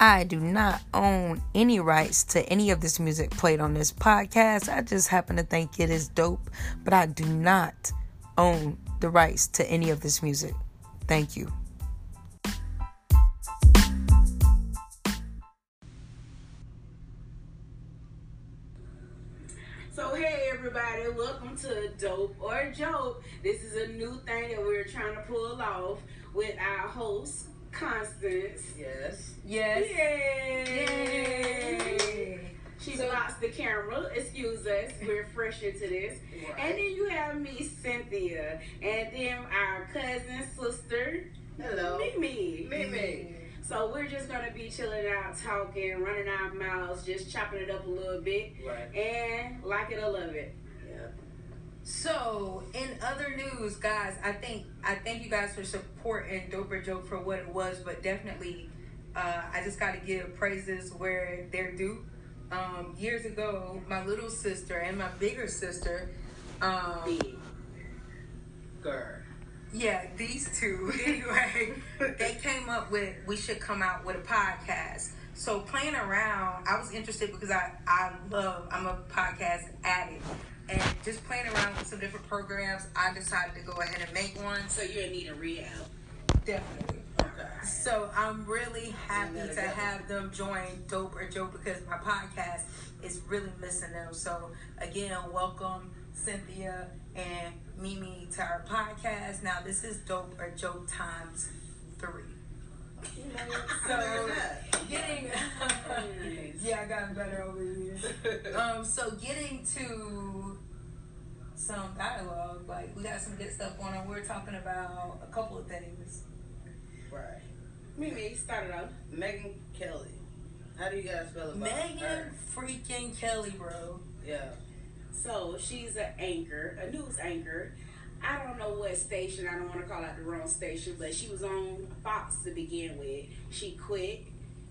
I do not own any rights to any of this music played on this podcast. I just happen to think it is dope, but I do not own the rights to any of this music. Thank you. So hey everybody, welcome to Dope or Joke. This is a new thing that we're trying to pull off with our host Constance. Yes. Yes. Yay! Yay. She So- blocks the camera. Excuse us. We're fresh into this. Right. And then you have me, Cynthia, and then our cousin, sister, Hello. Mimi. Mimi. So we're just gonna be chilling out, talking, running our mouths, just chopping it up a little bit, Right. and like it or love it. Yeah. So, in other news, guys, I think I thank you guys for supporting Dope or Joke for what it was, but definitely, uh, I just got to give praises where they're due. Um, years ago, my little sister and my bigger sister, um, Big. Girl. yeah, these two anyway, they came up with we should come out with a podcast. So playing around, I was interested because I I love I'm a podcast addict, and just playing around with some different programs, I decided to go ahead and make one. So you're in need a rehab. Definitely. So I'm really happy to have them join Dope or Joke because my podcast is really missing them. So again, welcome Cynthia and Mimi to our podcast. Now this is Dope or Joke times three. So getting yeah, I got better over the years. Um, so getting to some dialogue, like we got some good stuff going on. We're talking about a couple of things. right. Mimi started out. Megyn Kelly. How do you guys feel about Megyn her? freaking Kelly, bro. Yeah. So she's an anchor, a news anchor. I don't know what station. I don't want to call out the wrong station, but she was on Fox to begin with. She quit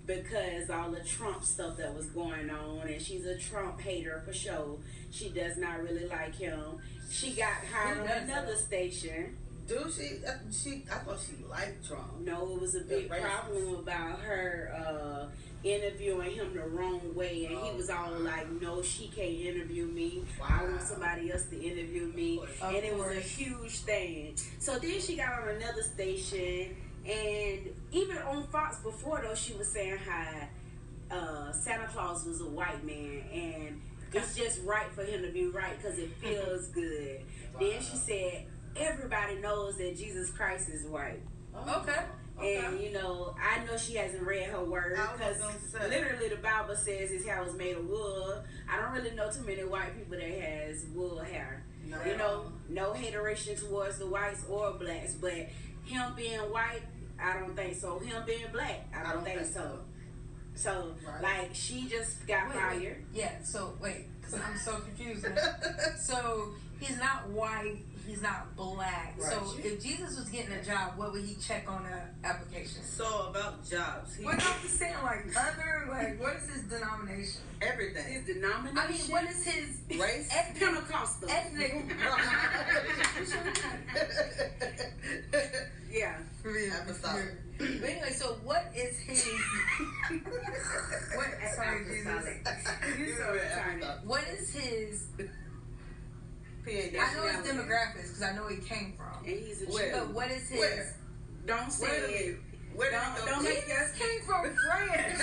because all the Trump stuff that was going on, and she's a Trump hater for sure. She does not really like him. She got hired on another station. Do she? uh, She. I thought she liked Trump. No, it was a big problem about her uh, interviewing him the wrong way, and he was all like, "No, she can't interview me. I want somebody else to interview me." Of and it was a huge thing. So then she got on another station, and even on Fox before though, she was saying how uh, Santa Claus was a white man, and it's just right for him to be right because it feels good. Then she said, "Everybody knows that Jesus Christ is white." Oh, okay. And you know, I know she hasn't read her word because literally the Bible says his hair was made of wool. I don't really know too many white people that has wool hair. No. You know, no hateration towards the whites or blacks, but him being white, I don't think so. Him being black, I don't, think, so. So, Right. like, she just got Wait, wait. fired. Yeah. So wait, because I'm so confused. so he's not white. He's not black. So if Jesus was getting a job, what would he check on the application? So about jobs, he, What I'm just saying, like other, like what is his denomination? everything. His denomination. I mean, what is his Race. ethnic? Pentecostal. ethnic. Yeah. Apostolic. But anyway, so what is his? what? Sorry, Jesus. You so tiny. What is his? PhD. I know his demographics because I know where he came from. And he's a Where? But what is his? Where? Don't say Where it. Where Don't- he go? don't make Jesus came from France.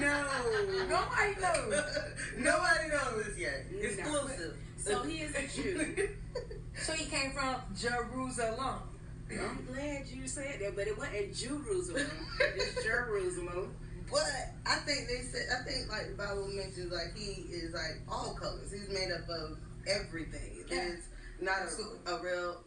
No. Nobody knows. Nobody knows this yet. No. Exclusive. So he is a Jew. So he came from Jerusalem. I'm glad you said that, but it wasn't Jerusalem. It's Jerusalem. But I think they said I think like the Bible mentions like he is like all colors. He's made up of everything. Yeah. There's not a, a real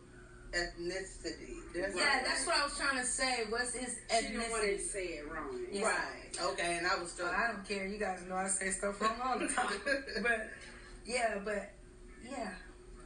ethnicity. There's Yeah, not- that's what I was trying to say. What's his She didn't want to ethnicity? say it wrong. Yeah. Right. Okay, and I was Well. I don't care. You guys know I say stuff wrong all the time. but yeah, but yeah.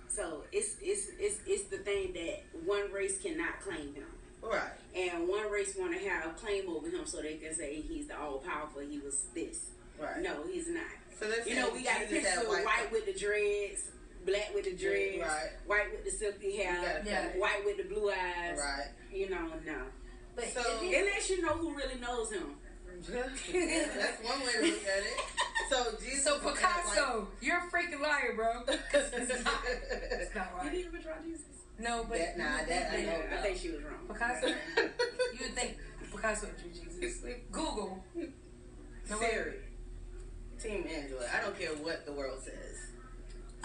So it's it's it's it's the thing that one race cannot claim him. right. And one race want to have a claim over him so they can say he's the all powerful. He was this. Right. No, he's not. So they're You know, we got Jesus pictures had of white, with the dreads, black with the dreads, Right. white with the silky hair, Yeah. white with the blue eyes. Right. You know, no. But So- if he- It lets you know who really knows him. That's one way to look at it. So Jesus. So was kinda Picasso, you're a freaking liar, bro. it's not. It's not Did right. he ever draw Jesus? No, but That- nah, you would that I think know I think she was wrong. Picasso. You would think Picasso drew Jesus. Google. No, wait. Siri. Team Android. I don't care what the world says.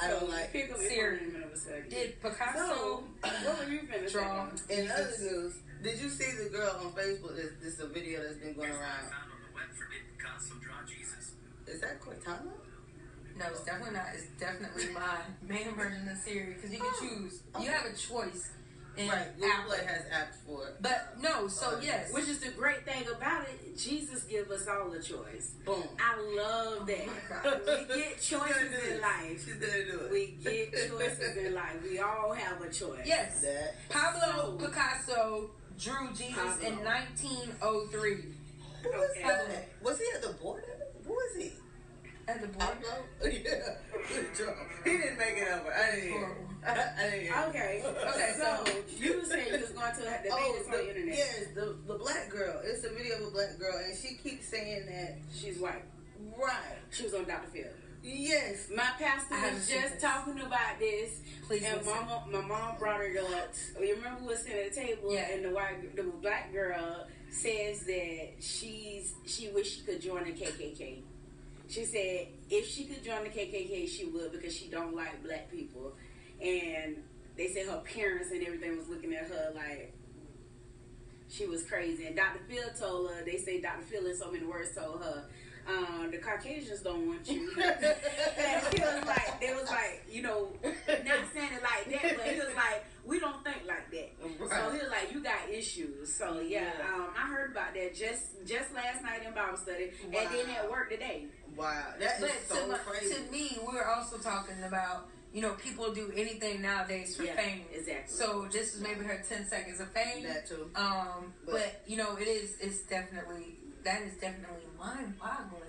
I don't like pick up your Siri. in a minute of a second. Did So, Picasso what were you finna draw? say? In other news, did you see the girl on Facebook? This, this is a video that's been going around. On the web for did Picasso draw Jesus? Is that Cortana? No, it's definitely not. It's definitely my main version of Siri because you can oh. choose. You have a choice in Right. Google Apple. Play has apps for it. But no, so yes. Which is the great thing about it, Jesus gives us all a choice. Boom. I love that. Oh we get choices do in life. She's gonna do it. We get choices in life. We all have a choice. yes. That. Pablo Picasso drew Jesus in 1903 Who was Okay. that? Was he at the border? Who was he? At the. Pablo? yeah. Good job. He didn't make it over. I didn't hear. I, I didn't hear. Okay. Okay, So you were saying you was going to the debate Oh, on the the, internet. yes, the, the black girl. It's a video of a black girl, and she keeps saying that. She's white. Right. She was on Dr. Phil. Yes. My pastor was just talking about this, Please and mama, my mom brought her up. You remember we were sitting at the table, Yeah. and the white, the black girl says that she's she wish she could join the KKK. She said if she could join the KKK, she would because she don't like black people, and they said her parents and everything was looking at her like she was crazy. And Dr. Phil told her, they say Dr. Phil in so many words told her, um, the Caucasians don't want you. and he was like, they was like, you know, not saying it like that, but he was like, we don't think like that. So he was like, you got issues. So yeah, Yeah. um, I heard about that just just last night in Bible study, and then at work today. Wow. That is But so to, crazy. to me, we're also talking about you know people do anything nowadays for yeah, fame. exactly. So this is maybe her ten seconds of fame. that too. Um, But- but, you know, it is it's definitely that is definitely mind boggling.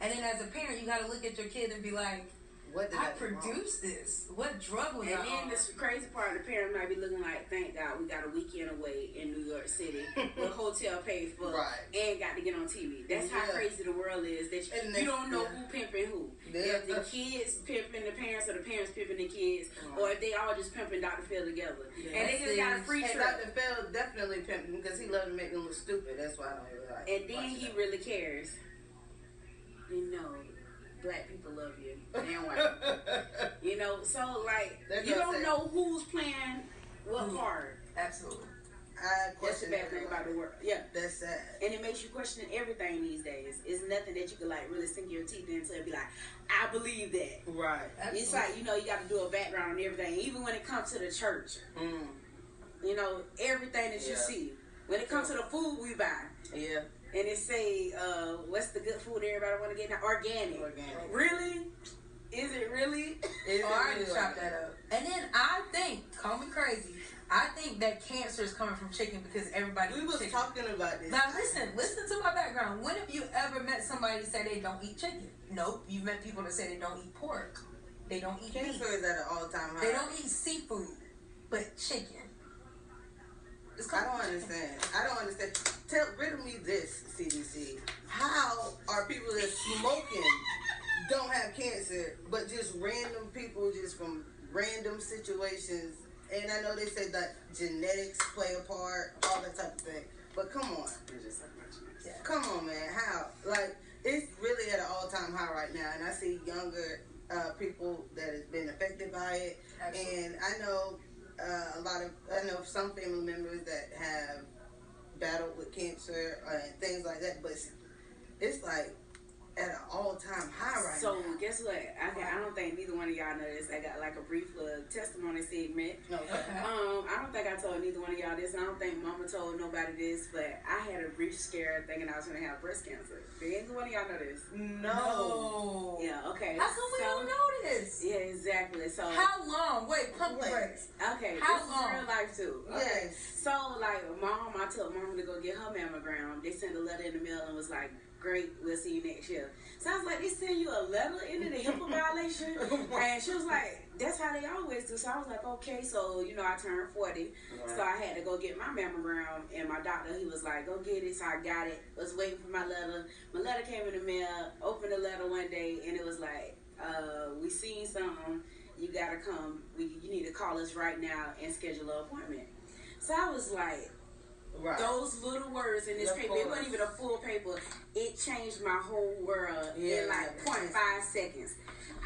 And then as a parent, you got to look at your kid and be like, What did I I produced this. What drug was And I then on? this crazy part, the parent might be looking like, thank God we got a weekend away in New York City with hotel paid for Right. and got to get on TV. That's how Yeah. crazy the world is that And you, you don't know yeah. who pimping who. Yeah. If the kids pimping the parents or the parents pimping the kids Right. or if they all just pimping Dr. Phil together. Yeah. And they just got a free And trip. Dr. Phil definitely pimping because he loved to make them look stupid. That's why I don't really like And then he that. really cares. You know, black people love you. And white. You know, so like That's you don't saying. know who's playing what Who? part. Absolutely. I That's the bad thing about the world. Yeah. That's sad. And it makes you question everything these days. It's nothing that you can like really sink your teeth into and be like, I believe that. Right. It's like, you know, you got to do a background on everything. Even when it comes to the church, Mm. you know, everything that you see. When it comes to the food we buy, Yeah. And it say, uh, what's the good food everybody want to get now? Organic. Organic. Really? Is it really? Is Oh, it I already really chopped like that up. And then I think, call me crazy, I think that cancer is coming from chicken because everybody We was chicken. talking about this. Now listen, listen to my background. When have you ever met somebody say they don't eat chicken? Nope. You've met people that say they don't eat pork. They don't eat beef. Cancer is at an all-time high. They don't eat seafood, but chicken. It's I don't understand. I don't understand. Tell riddle me this, CDC. How are people that smoking don't have cancer, but just random people just from random situations? And I know they say that genetics play a part, all that type of thing. But come on, Yeah. come on, man. How? Like it's really at an all-time high right now, and I see younger uh, people that has been affected by it. Absolutely. And I know uh, a lot of, I know some family members that have battled with cancer and things like that, but it's like at an all time high right so now. guess what? I, can, I don't think neither one of y'all know this. I got like a brief little testimony segment. No, Okay. Um, I don't think I told neither one of y'all this. I don't think Mama told nobody this, but I had a brief scare thinking I was gonna have breast cancer. Did either one of y'all know this? no. Yeah. Okay. How come we so, don't know this? Yeah, exactly. So How long? Wait, pump brakes. okay, How this long? is real life too. Okay. Yes. So like mom, I told mom to go get her mammogram. They sent a letter in the mail and was like, "Great, we'll see you next year." Sounds like, "They send you a letter into the HIPAA violation?" And she was like, "That's how they always do." So I was like, "Okay." So you know, I turned forty, so I had to go get my mammogram. And my doctor, he was like, "Go get it." So I got it. Was waiting for my letter. My letter came in the mail. Opened the letter one day, and it was like, uh, "We seen something." you gotta come. We, you need to call us right now and schedule an appointment. So I was like, Right. those little words in this paper, it wasn't even a full paper. It changed my whole world Yeah. in like 0.5 seconds.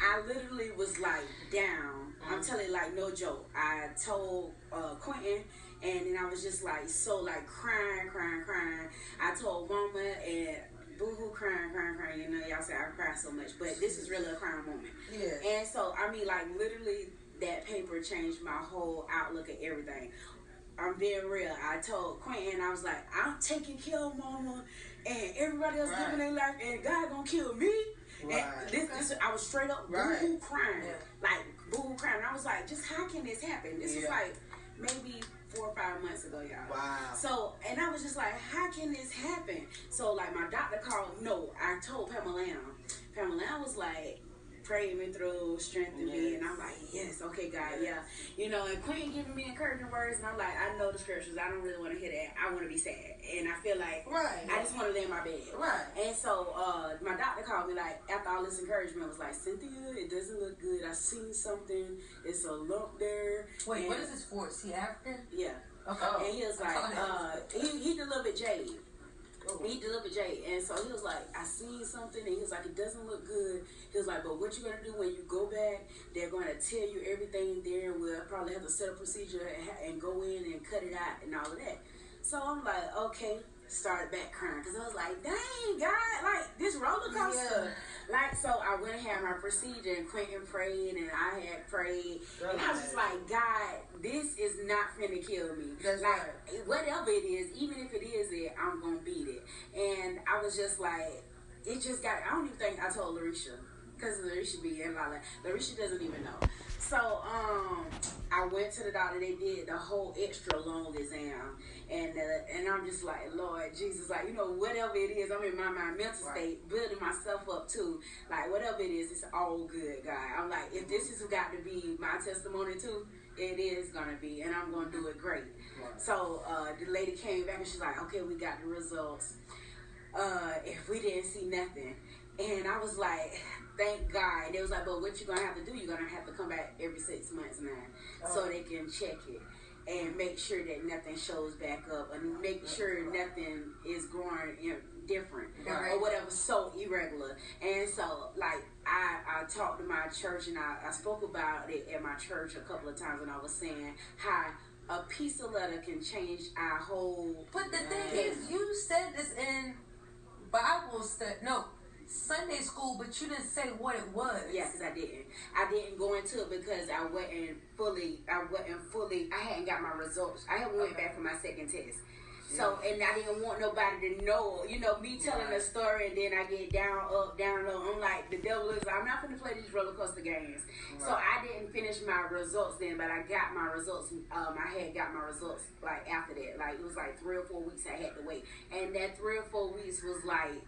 I literally was like down. Mm-hmm. I'm telling you, like no joke. I told uh, Quentin, and then I was just like so like crying, crying, crying. I told Mama and boohoo, crying, crying, crying. You know, y'all say I cry so much, but this is really a crying moment. Yeah. And so, I mean, like, literally, that paper changed my whole outlook of everything. I'm being real. I told Quentin, I was like, I'm taking care of mama and everybody else Right. living their life, and God gonna kill me. Right. And this, this, I was straight up Right. boo-hoo crying. Yeah. Like, boo-hoo crying. And I was like, just how can this happen? This was like maybe four or five months ago, y'all. Wow. So, and I was just like, how can this happen? So, like, my doctor called. No, I told Pamela. Pamela was like, praying me through, strengthen me, and I'm like, yes, okay, God, yeah, you know. And Queen giving me encouraging words, and I'm like, I know the scriptures. I don't really want to hear that. I want to be sad, and I feel like Right. I just want to lay in my bed. Right. And so uh, my doctor called me like after all this encouragement was like Cynthia, it doesn't look good. I seen something. It's a lump there. Wait, and- what is this for? Is he African? Yeah. Okay. And he was like, uh, he, he delivered Jade. He delivered Jade. And so he was like, I seen something. And he was like, it doesn't look good. He was like, but what you're going to do when you go back, they're going to tell you everything there. And we'll probably have to set a procedure and, and go in and cut it out and all of that. So I'm like, okay. Started back crying because I was like, dang, God, like this roller coaster. Like, so I went and had my procedure, and Quentin prayed, and I had prayed. And I was just like, God, this is not finna kill me. That's like, right. whatever it is, even if it is it, I'm gonna beat it. And I was just like, it just got. I don't even think I told Larisha because Larisha be in my life. Larisha doesn't even know. So um, I went to the doctor. They did the whole extra long exam, and uh, and I'm just like, Lord Jesus, like you know, whatever it is, I'm in my, my mental Right. state, building myself up too. Like whatever it is, it's all good, God. I'm like, if this has got to be my testimony too, it is gonna be, and I'm gonna do it great. So uh, the lady came back and she's like, okay, we got the results. Uh, if we didn't see nothing, and I was like, thank God. And they was like, but what you gonna have to do? You're gonna have to come back every six months now, so they can check it and make sure that nothing shows back up, and make sure nothing is growing you know, different Right. or whatever, so irregular. And so, like, I I talked to my church and I, I spoke about it at my church a couple of times, and I was saying how a piece of letter can change our whole. But the thing is, you said this in Bible study, no, Sunday school, but you didn't say what it was. Because I didn't. I didn't go into it because I wasn't fully. I wasn't fully. I hadn't got my results. I hadn't went Okay. back for my second test. So and I didn't want nobody to know. You know, me telling a story and then I get down, up, down, low. I'm like the devil is. I'm not gonna play these roller coaster games. So I didn't finish my results then, but I got my results. Um, I had got my results like after that. Like it was like three or four weeks I had to wait, and that three or four weeks was like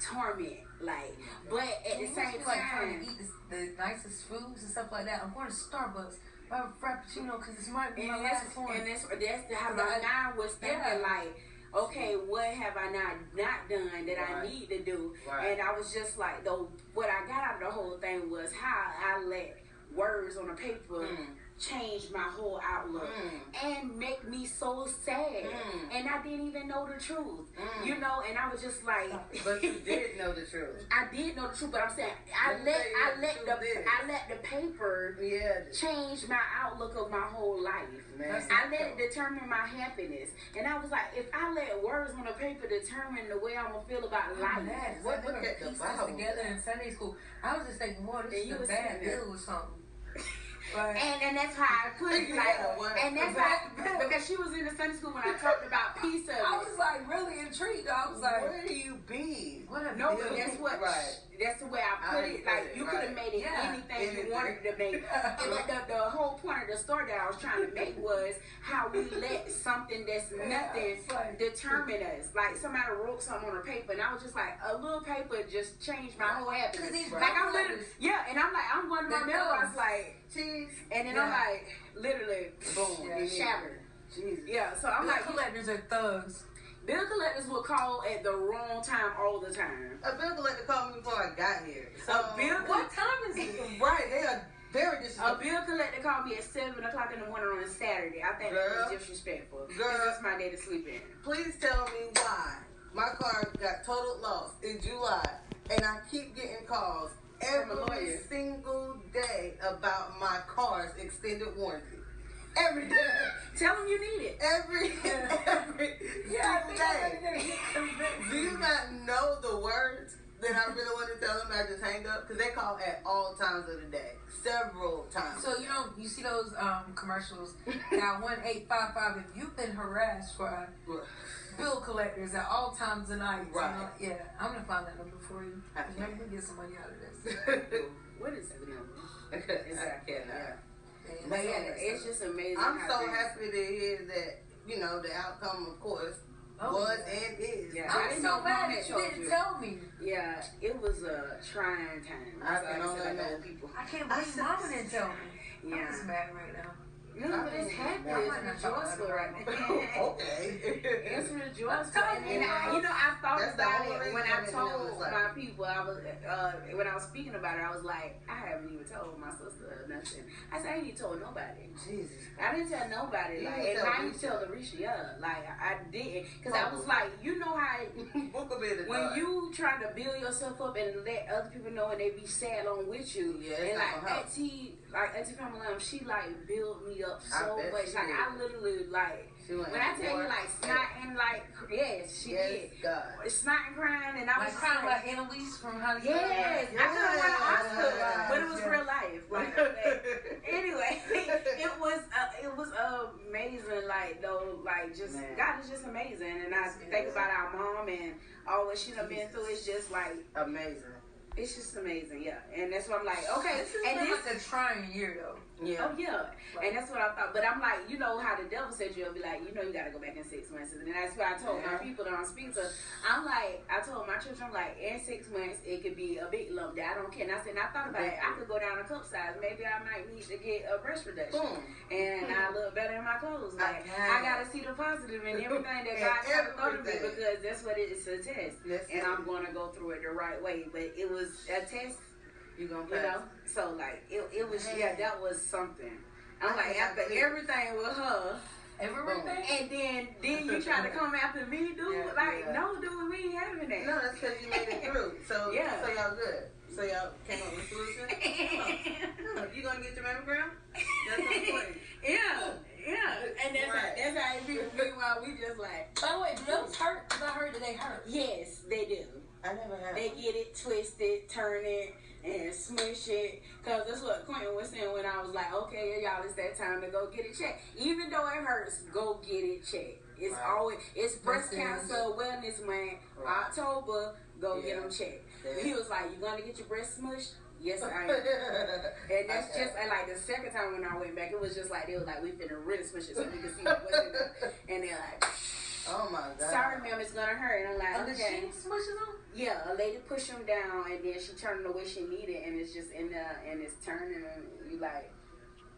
torment. Like, but at the same like trying time. to eat the, the nicest foods and stuff like that. I'm going to Starbucks. A frappuccino because it's might my And last one. and that's that's how my was thinking Yeah. like, okay, what have I not not done that I need to do? Right. And I was just like, though, what I got out of the whole thing was how I let words on a paper Mm. Change my whole outlook Mm. and make me so sad. Mm. And I didn't even know the truth, Mm. you know. And I was just like, But you did know the truth. I did know the truth, but I'm saying I Let let I the let the is- I let the paper Yeah. change my outlook of my whole life. Man. I let it determine my happiness. And I was like, if I let words on a paper determine the way I'm gonna feel about life, I'm. What- look at the pieces Bible. together in Sunday school. I was just thinking, boy, And this you is a bad deal or something. But And and that's how I put it, like, Yeah, and that's how because she was in the Sunday school when I talked about peace I was like really intrigued. I was like, Where do you be? what a No, but that's what. Right. That's the way I put I it. Like it, you could have made it Yeah. anything, Anything. you wanted to make. and like the, the whole point of the story that I was trying to make was how we let something that's Yeah, nothing it's like- determine us. Like somebody wrote something on a paper, and I was just like, a little paper just changed my whole happiness. 'Cause these Like I'm bill literally, yeah, and I'm like, I'm going to my The mailbox like, Cheese. and then I'm like, literally, boom, Yeah, yeah. shattered. Jesus. Yeah, so I'm Bill like, collectors are thugs. bill collectors will call at the wrong time all the time. A bill collector called me before I got here. So, A bill What time is it? Right, they are very disrespectful. A bill collector called me at seven o'clock in the morning on a Saturday. I think that was disrespectful. Girl. Girl, that's my day to sleep in. Please tell me why my car got total loss in July, and I keep getting calls From a every single day about my car's extended warranty. Every day, Tell them you need it. every every Yeah, day. gonna get convinced. Do you not know the words that I really want to tell them? I just hang up because they call at all times of the day, several times. So you know, you see those um, commercials. Now one eight five five. If you've been harassed by bill collectors at all times of night, Right. yeah, I'm gonna find that number for you. Maybe we can get some money out of this. What is the number? I cannot. Yeah. But yeah, it's just amazing. I'm so things- happy to hear that you know the outcome, of course, Oh, was yeah. and is. Yeah. I I'm didn't so know mad Mom that you told didn't tell me. Yeah, it was a trying time. I That's can all only I can say about imagine. old people. I can't I believe said- Mama didn't tell me. I'm just mad right now. No, but it's happy. I'm It's not gonna talk rejoiceful right now. okay. It's rejoiceful, I'm and, and I, telling you know, I thought That's the about it when I I didn't know told it like- my people. I was uh, when I was speaking about it. I was like, I haven't even told my sister nothing. I said I ain't even told nobody. Jesus. I didn't tell nobody. You Like, didn't and tell I didn't tell Larisha. Yeah, like I didn't, cause I was like, you know how Book a bit when you try to build yourself up and let other people know and they be sad along with you. Yeah, it's and not like gonna help. Auntie, like Auntie Pamela, she like built me up so much. Like did. I literally like She went when I tell you like snot and like yes, she yes, did. God. Snot and crying and I was Like just kind of like, like Annalise from How to Get Yes, I could have won an Oscar, Yes, but it was yes. real life. Like, like, anyway, it was uh, it was amazing. Like though, like just Man. God is just amazing, and I Yes, think about our mom and all what she done been through. It's just like Amazing. It's just amazing, yeah. And that's what I'm like, okay. This has and been this, like a trying year though. Yeah. oh yeah, and that's what I thought. But I'm like, you know how the devil said you'll be like, you know, you got to go back in six months, and that's what I told my people that I'm speaking to. I'm like, I told my children, I'm like, in six months it could be a big lump that I don't care. And I said, and I thought about it. I could go down a cup size. Maybe I might need to get a breast reduction. Boom. And I look better in my clothes. Like can. I, gotta see the positive in everything that God trying to me because that's what it is a test. Yes, and it I'm gonna go through it the right way. But it was a test, You gonna you know. So like it, it was yeah, that was something. I'm like after believe everything with her, Everything. and then then you try to come after me, dude. Yeah, like yeah. no, dude, we ain't having that. No, that's because you made it through. So Yeah. so y'all good. So y'all came up with a solution. No, you gonna get your mammogram? That's important. yeah, yeah, and that's Right. how that's how it be. Meanwhile, we just like By the way, do those hurt? Because I heard that they hurt. yes, they do. I never had. They one. get it twisted, turn it, and smush it. Cause that's what Quentin was saying when I was like, okay, y'all, it's that time to go get it checked. Even though it hurts, go get it checked. It's Right. always it's breast cancer awareness month, Right. October. Go get them checked. Yeah. He was like, you gonna get your breast smushed? Yes, I am. And that's Okay. just and like the second time when I went back, it was just like they was like we finna really smush it so we can see what's in there. And they're like, Oh my god. sorry, ma'am, it's gonna hurt. And I'm like, And the okay. sheet smushes them. Yeah, a lady pushed him down, and then she turned the way she needed, and it's just in there, and it's turning, and you like,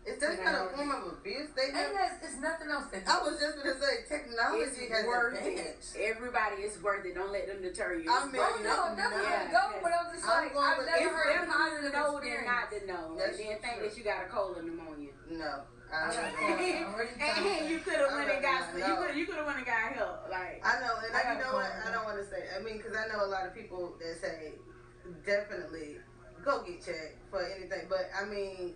Is that kind of form of abuse they And that's, it's nothing else that I was just gonna say technology it's has worth advanced. it. Everybody is worth it. Don't let them deter you. I It's mean, Oh worth it. no, definitely Yeah. go. But I'm just I'm like, going I've never heard a better to positive know than experience. not to know, That's and then think that you got a colon pneumonia. No. I I don't got know. that. Already and you could have went and got you could you could have went and got help. Like I know, and I I, you know what? I don't want to say. I mean, because I know a lot of people that say definitely go get checked for anything, but I mean,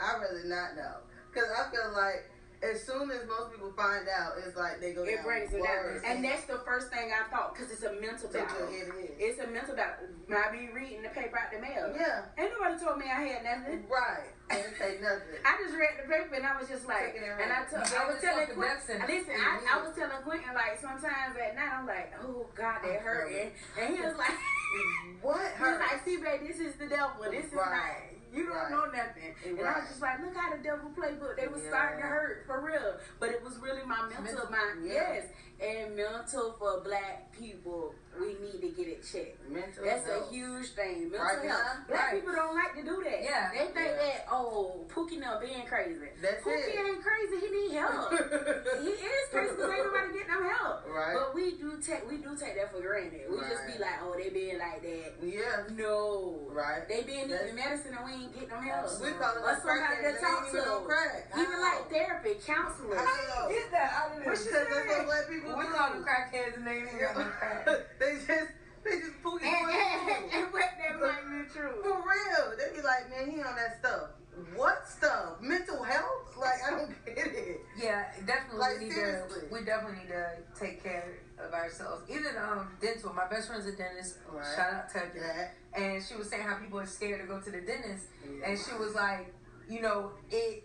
I really not know because I feel like as soon as most people find out, it's like they go it down brings it down, and that's the first thing I thought because it's a mental battle. it is. It's a mental battle. I be reading the paper out the mail. Yeah, Ain't nobody told me I had nothing. right. I didn't say nothing. I just read the paper and I was just like, and I, right. told, I was telling Quentin, listen, I, I was telling Quentin like sometimes at night I'm like, oh God, I'm that hurting, and he was like, What he was hurt? like, see, babe, this is the devil. This is Right. not. You don't Right. know nothing. And I was just like, look how the devil playbook. They was Yeah. starting to hurt for real, but it was really my mental, Mental, my yeah. yes, and mental for black people. We need to get it checked. Mental That's health. a huge thing. Mental Right health. Black right. people don't like to do that. Yeah. They think Yeah. that oh, Pookie now being crazy. That's Pookie it. ain't crazy. He need help. he is crazy because ain't nobody getting him help. Right. But we do take we do take that for granted. We just be like, oh, they being like that. Yeah. No. Right. They been That's- needing medicine and we ain't getting them help. We call it Or somebody crackhead to that talk ain't even to. on crack. Even like therapy, counselors. How? Get that out of What this. she Because that's what black people We do. call them crackheads and they ain't got no crack. they just they just pookie And, and, pookie. and what that might be true. For real. They be like, man, he on that stuff. What stuff? Mental health? Like I don't get it. Yeah, definitely Like, we need seriously. to. We definitely need to take care of ourselves. Even um, dental. My best friend's a dentist. Right. Shout out Tucker. That. And she was saying how people are scared to go to the dentist, Yeah. and she was like, you know, it.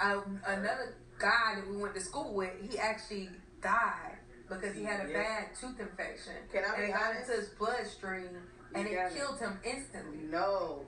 Um, another guy that we went to school with, he actually died because he had a Yeah. bad tooth infection, Can I and be it got into his bloodstream, and You it got it. killed him instantly. No.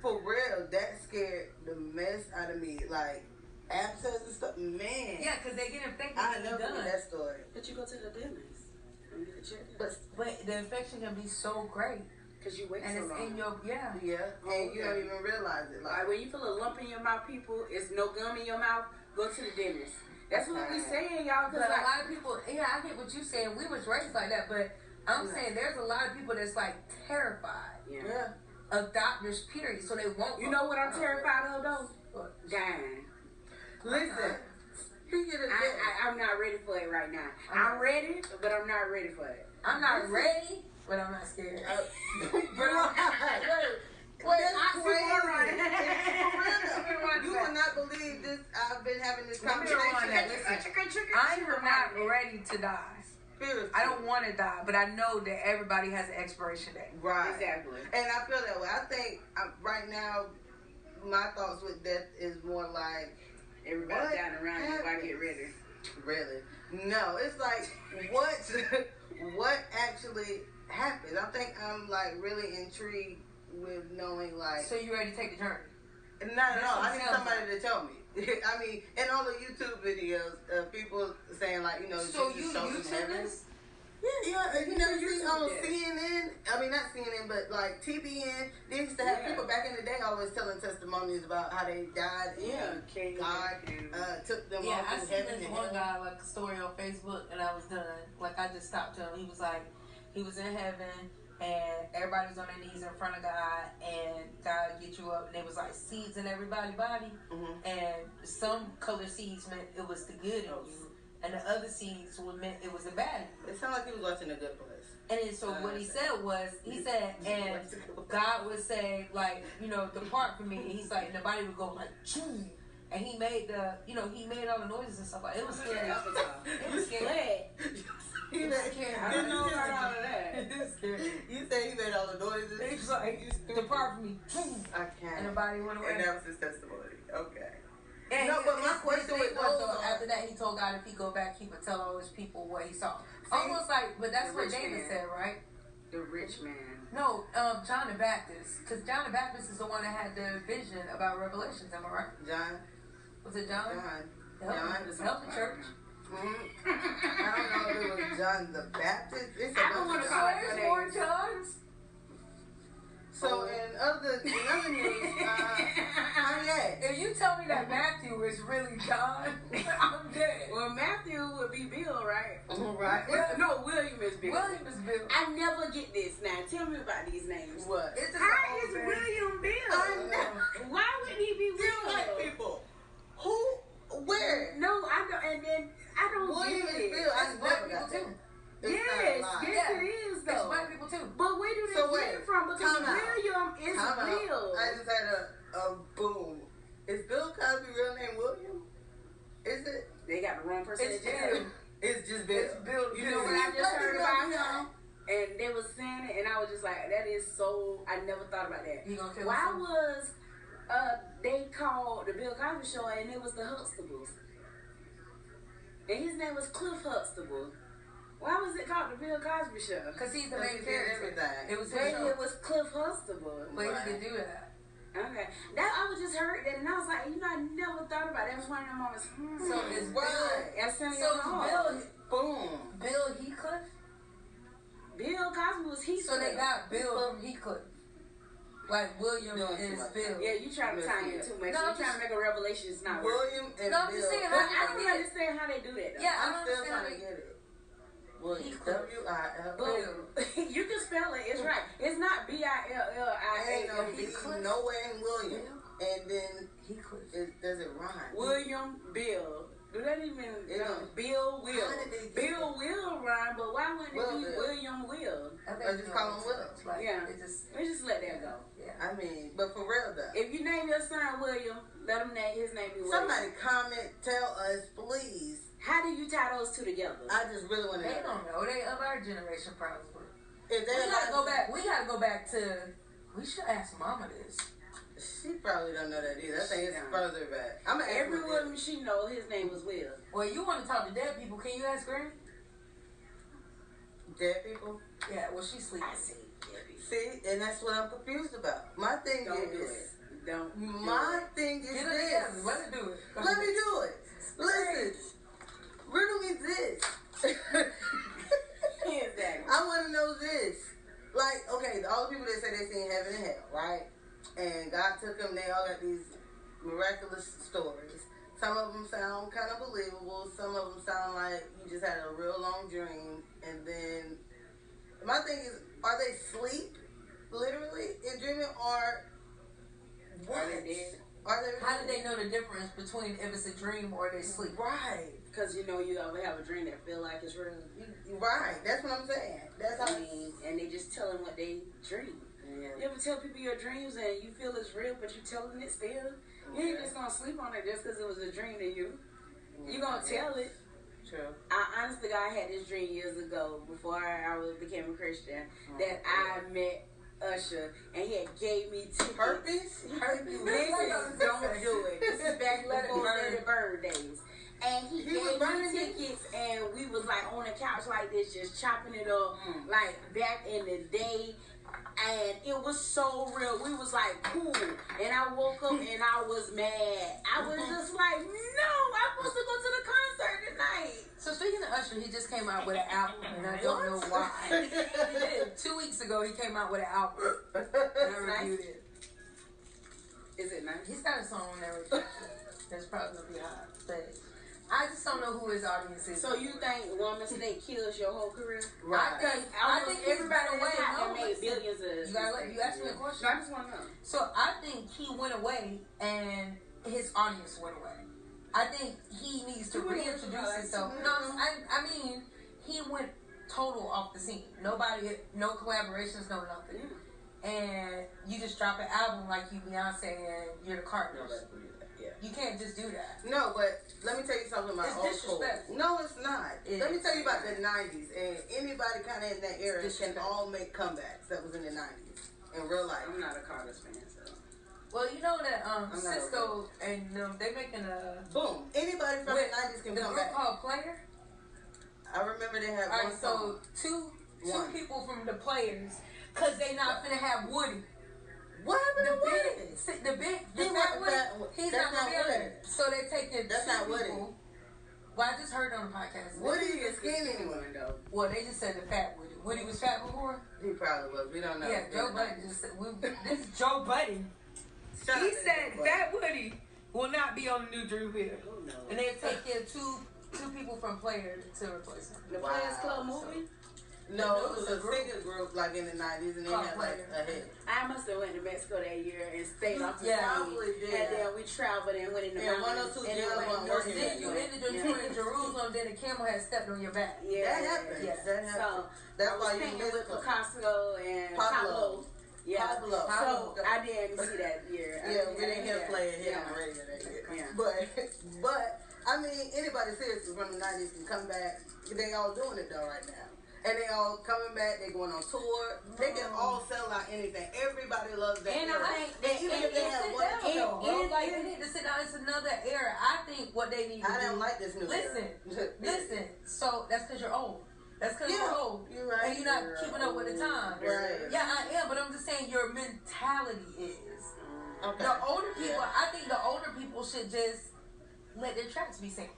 For real, that scared the mess out of me. Like abscess and stuff. Man. Yeah, because they get infected. I and never done. that story. But you go to the dentist and get it checked But But the infection can be so great, because you wait and so it's long. in your yeah. yeah, and you don't even realize it. Like Like when you feel a lump in your mouth, people, it's no gum in your mouth. Go to the dentist. That's what we're saying, y'all. But Cause a lot of people, yeah, I get what you're saying. We was raised like that, but I'm Yeah. saying there's a lot of people that's like terrified yeah. yeah. of doctors, period. So they won't. You know what I'm terrified of though? What? Dying. Listen. He get a I, I, I'm not ready for it right now. Uh-huh. I'm ready, but I'm not ready for it. I'm not ready, but I'm not scared. Wait, That's crazy. oxymoron. For real. You will not believe this. I've been having this Let me rewind that. conversation. Listen, I am not ready to die. Seriously. I don't want to die, but I know that everybody has an expiration date. Right. Exactly. And I feel that way. I think uh, right now, my thoughts with death is more like, Everybody What down around you, I get ready. really? No, it's like what what actually happened. I think I'm like really intrigued with knowing like So you ready to take the journey? not at all. I need somebody to tell me. I mean, in all the YouTube videos, uh, people saying like, you know, So you YouTube heaven. this? Yeah, yeah. You never see on. CNN. I mean, not CNN, but like TBN. They used to have Yeah. people back in the day always telling testimonies about how they died. Yeah, and King God uh, took them Yeah, off Yeah, I seen this one guy like a story on Facebook, and I was done. Like I just stopped him. He was like, he was in heaven, and everybody was on their knees in front of God, and God get you up, and it was like seeds in everybody's body, Mhm. and some color seeds meant it was the good in you, and the other seeds would meant it was the bad. It sounded like he was watching a good place. And then so what he said was, he said, and Watching a Good Place. God would say, like, you know, depart from me. And he's like, and the body would go like, Choo. And he made the, you know, he made all the noises and stuff like. It was scary. It was scary. He It made- was scary. I don't know about all of that. It was scary. You say he made all the noises. He's like, depart from me, I can't. And the body went away. And that was his testimony. Okay. And No, he- but my his- his question thing was was, though, after that, he told God if he go back, he would tell all his people what he saw. Almost like, but that's what David man. said, right? The rich man. No, um, John the Baptist, because John the Baptist is the one that had the vision about Revelations. Am I right? John. Was it John? John. Help, John. me. Help the church. Mhm. I don't know if it was John the Baptist. It's a I don't wanna of call Johns. it there's more Johns. So in other in other news, uh, Kanye. If you tell me that Matthew is really John, I'm dead. Well, Matthew would be Bill, right? Right. Well, no, William is Bill. William is Bill. I never get this. Now, tell me about these names. What? It's just How an is old man. William Bill? I know. Why wouldn't he be You white people. Who? Where? No, I don't. And then I don't William get it. Bill. I It's black people too. It's yes, not a lie. yes, Yeah. it is It's though. black people too. But where do they So get wait, it from? Because. William is Time out. real. I just had a, a boom. Is Bill Cosby real name William? Is it? They got the wrong person. It's in jail. Bill. It's just Bill. It's Bill. You know what I just heard about him? And they was saying it, and I was just like, that is so. I never thought about that. Why was uh, they called the Bill Cosby show and it was the Huxtables. And his name was Cliff Huxtable. Why was it called the Bill Cosby show? Because he's the Because main he did character. everything. It was his show. it was Cliff Huxtable. But Right. he could do that. Okay. That I was just heard that and I was like, you know, I never thought about it. That was one of them moments. Hmm. So is Right. That's So so is Bill, Bill, Boom. Bill Heathcliff? Bill Cosby was he. So they got Bill from Heathcliff. Like William Doing too is much. Bill. Yeah, you trying to tie in too much. No, you I'm trying to make a revelation. It's not working. William and No, I'm just saying, But how- I don't understand how they do that though. Yeah, I I'm still understand. trying to like- get it. William. Heathcliff. W I L. You can spell it. It's right. It's not B I L L I Ain't no A. B, Heathcliff? nowhere in William. And then he it does it rhyme. William Bill. Do that even It no, don't. Bill Will? How did they get Bill Will rhyme, but why wouldn't Will it be Bill. William Will? I Or just call him Will. Like, Yeah. It just, Let's just let that go. yeah. I mean, but for real though. If you name your son William, let him name his name be William. Somebody comment, tell us, please. How do you tie those two together? I just really want to They know. don't know. They of our generation probably. If We gotta go back. We gotta go back to. We should ask Mama this. She probably don't know that either. I think it's She don't. further back. I'm gonna ask Every her woman she know, his name was Will. Well, you want to talk to dead people? Can you ask Granny? Dead people. Yeah. Well, she's sleeping. I see. See, and that's what I'm confused about. My thing Don't do is, it. Don't. my it. thing is Get her together. this. Let her do it. Go Let me do it. Listen, riddle me this. Exactly. I want to know this. Like, okay, all the people that say they seen heaven and hell, right? And God took them. They all got these miraculous stories. Some of them sound kind of believable. Some of them sound like you just had a real long dream. And then, my thing is, are they sleep, literally, in dreaming, or what? Are they dead? Are they? How do they know the difference between if it's a dream or they sleep? Right. Because you know you ever have a dream that feel like it's real. Right. That's what I'm saying. That's how. I mean, and they just tell them what they dream. You ever tell people your dreams and you feel it's real, but you telling it still? You ain't just gonna sleep on it just because it was a dream to you. You gonna tell it. True. I honestly, God had this dream years ago before I was became a Christian that I met Usher and he had gave me tickets. Herpes. Herpes. Listen, don't do it. This is back before It Burn days. And he, He was gave me tickets, and we was like on the couch like this, just chopping it up, Mm. like back in the day. And it was so real. We was like cool. And I woke up and I was mad. I was just like, no, I'm supposed to go to the concert tonight. So speaking of Usher, he just came out with an album, and I don't know why. Two weeks ago, he came out with an album, and I nice. reviewed it. Is it nice? He's got a song on there with that's probably gonna be hot, but I just don't know who his audience is. So you think one mistake kills your whole career? Right. I think, I think everybody been that's away. hot that No, made billions of. You gotta let you ask me a question. No, I just want to know. So I think he went away, and his audience went away. I think he needs to Two reintroduce himself. two No. I, I mean he went total off the scene. Nobody, no collaborations, no nothing. And you just drop an album like you Beyonce and you're the Carters. Yeah. You can't just do that. No, but let me tell you something about It's old school. No, it's not. It let me tell you about the '90s, and anybody kind of in that era can all make comebacks that was in the '90s in real life. I'm not a Carter's fan, so. Well, you know that um, I'm Sisqó and um, they making a Boom! Anybody from with the '90s can the come group back. called Playa. I remember they had All one right, song. so two two One. people from the Players, cause they not gonna have Woody. What happened The to big, Woody? si- the big, He the fat wasn't Woody, fat- he's that's not not be on Woody. So they taking That's two not Woody. people. Well, I just heard on the podcast. Woody is skinny one. one though. Well, they just said the fat Woody. Woody was fat before. He probably was. We don't know. Yeah, Joe Budden just said. We, this is Joe Budden. Shout He said Joe Budden. Fat Woody will not be on the new Dru Hill, oh, Who knows? and they take in two two people from Playa to replace him. The Wow. Players Club movie. No, It it was was a a group. singer group like in the '90s, and they Called had like Playa. a hit. I must have went to Mexico that year and stayed off the Yeah, probably did. And then we traveled and went in the Yeah, mountains. 102 and it Jazz went wasn't working Then you north. ended the Yeah. tour in Jerusalem, then the camel had stepped on your back. Yeah, That happened. Yeah. That happened. So That's I was why you painting missed with them. Picasso and Pablo. Pablo. Yeah. Pablo. So I didn't see that year. I Yeah, we didn't hear yeah. play it hit on the radio that year. Yeah. But, but I mean, anybody seriously from the '90s can come back. They all doing it though right now. And they all coming back. They going on tour. They can mm. all sell out anything. Everybody loves that. And I think that- even if they have one, bro. and- Like, they need to sit down. It's another era. I think what they need to I do. don't like this new. Listen, era. listen. So that's because you're old. That's because Yeah, you're old. you're right. And you're not You're keeping up with the times. Right. Yeah, I am. But I'm just saying your mentality is. Okay. The older people, Yeah. I think the older people should just let their tracks be sampled.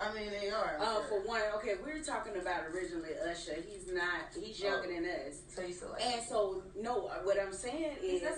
I mean, they are. I'm Uh, sure. for one, okay, we were talking about originally Usher. He's not. He's younger than us. So you feel. And so, no, what I'm saying is, He's not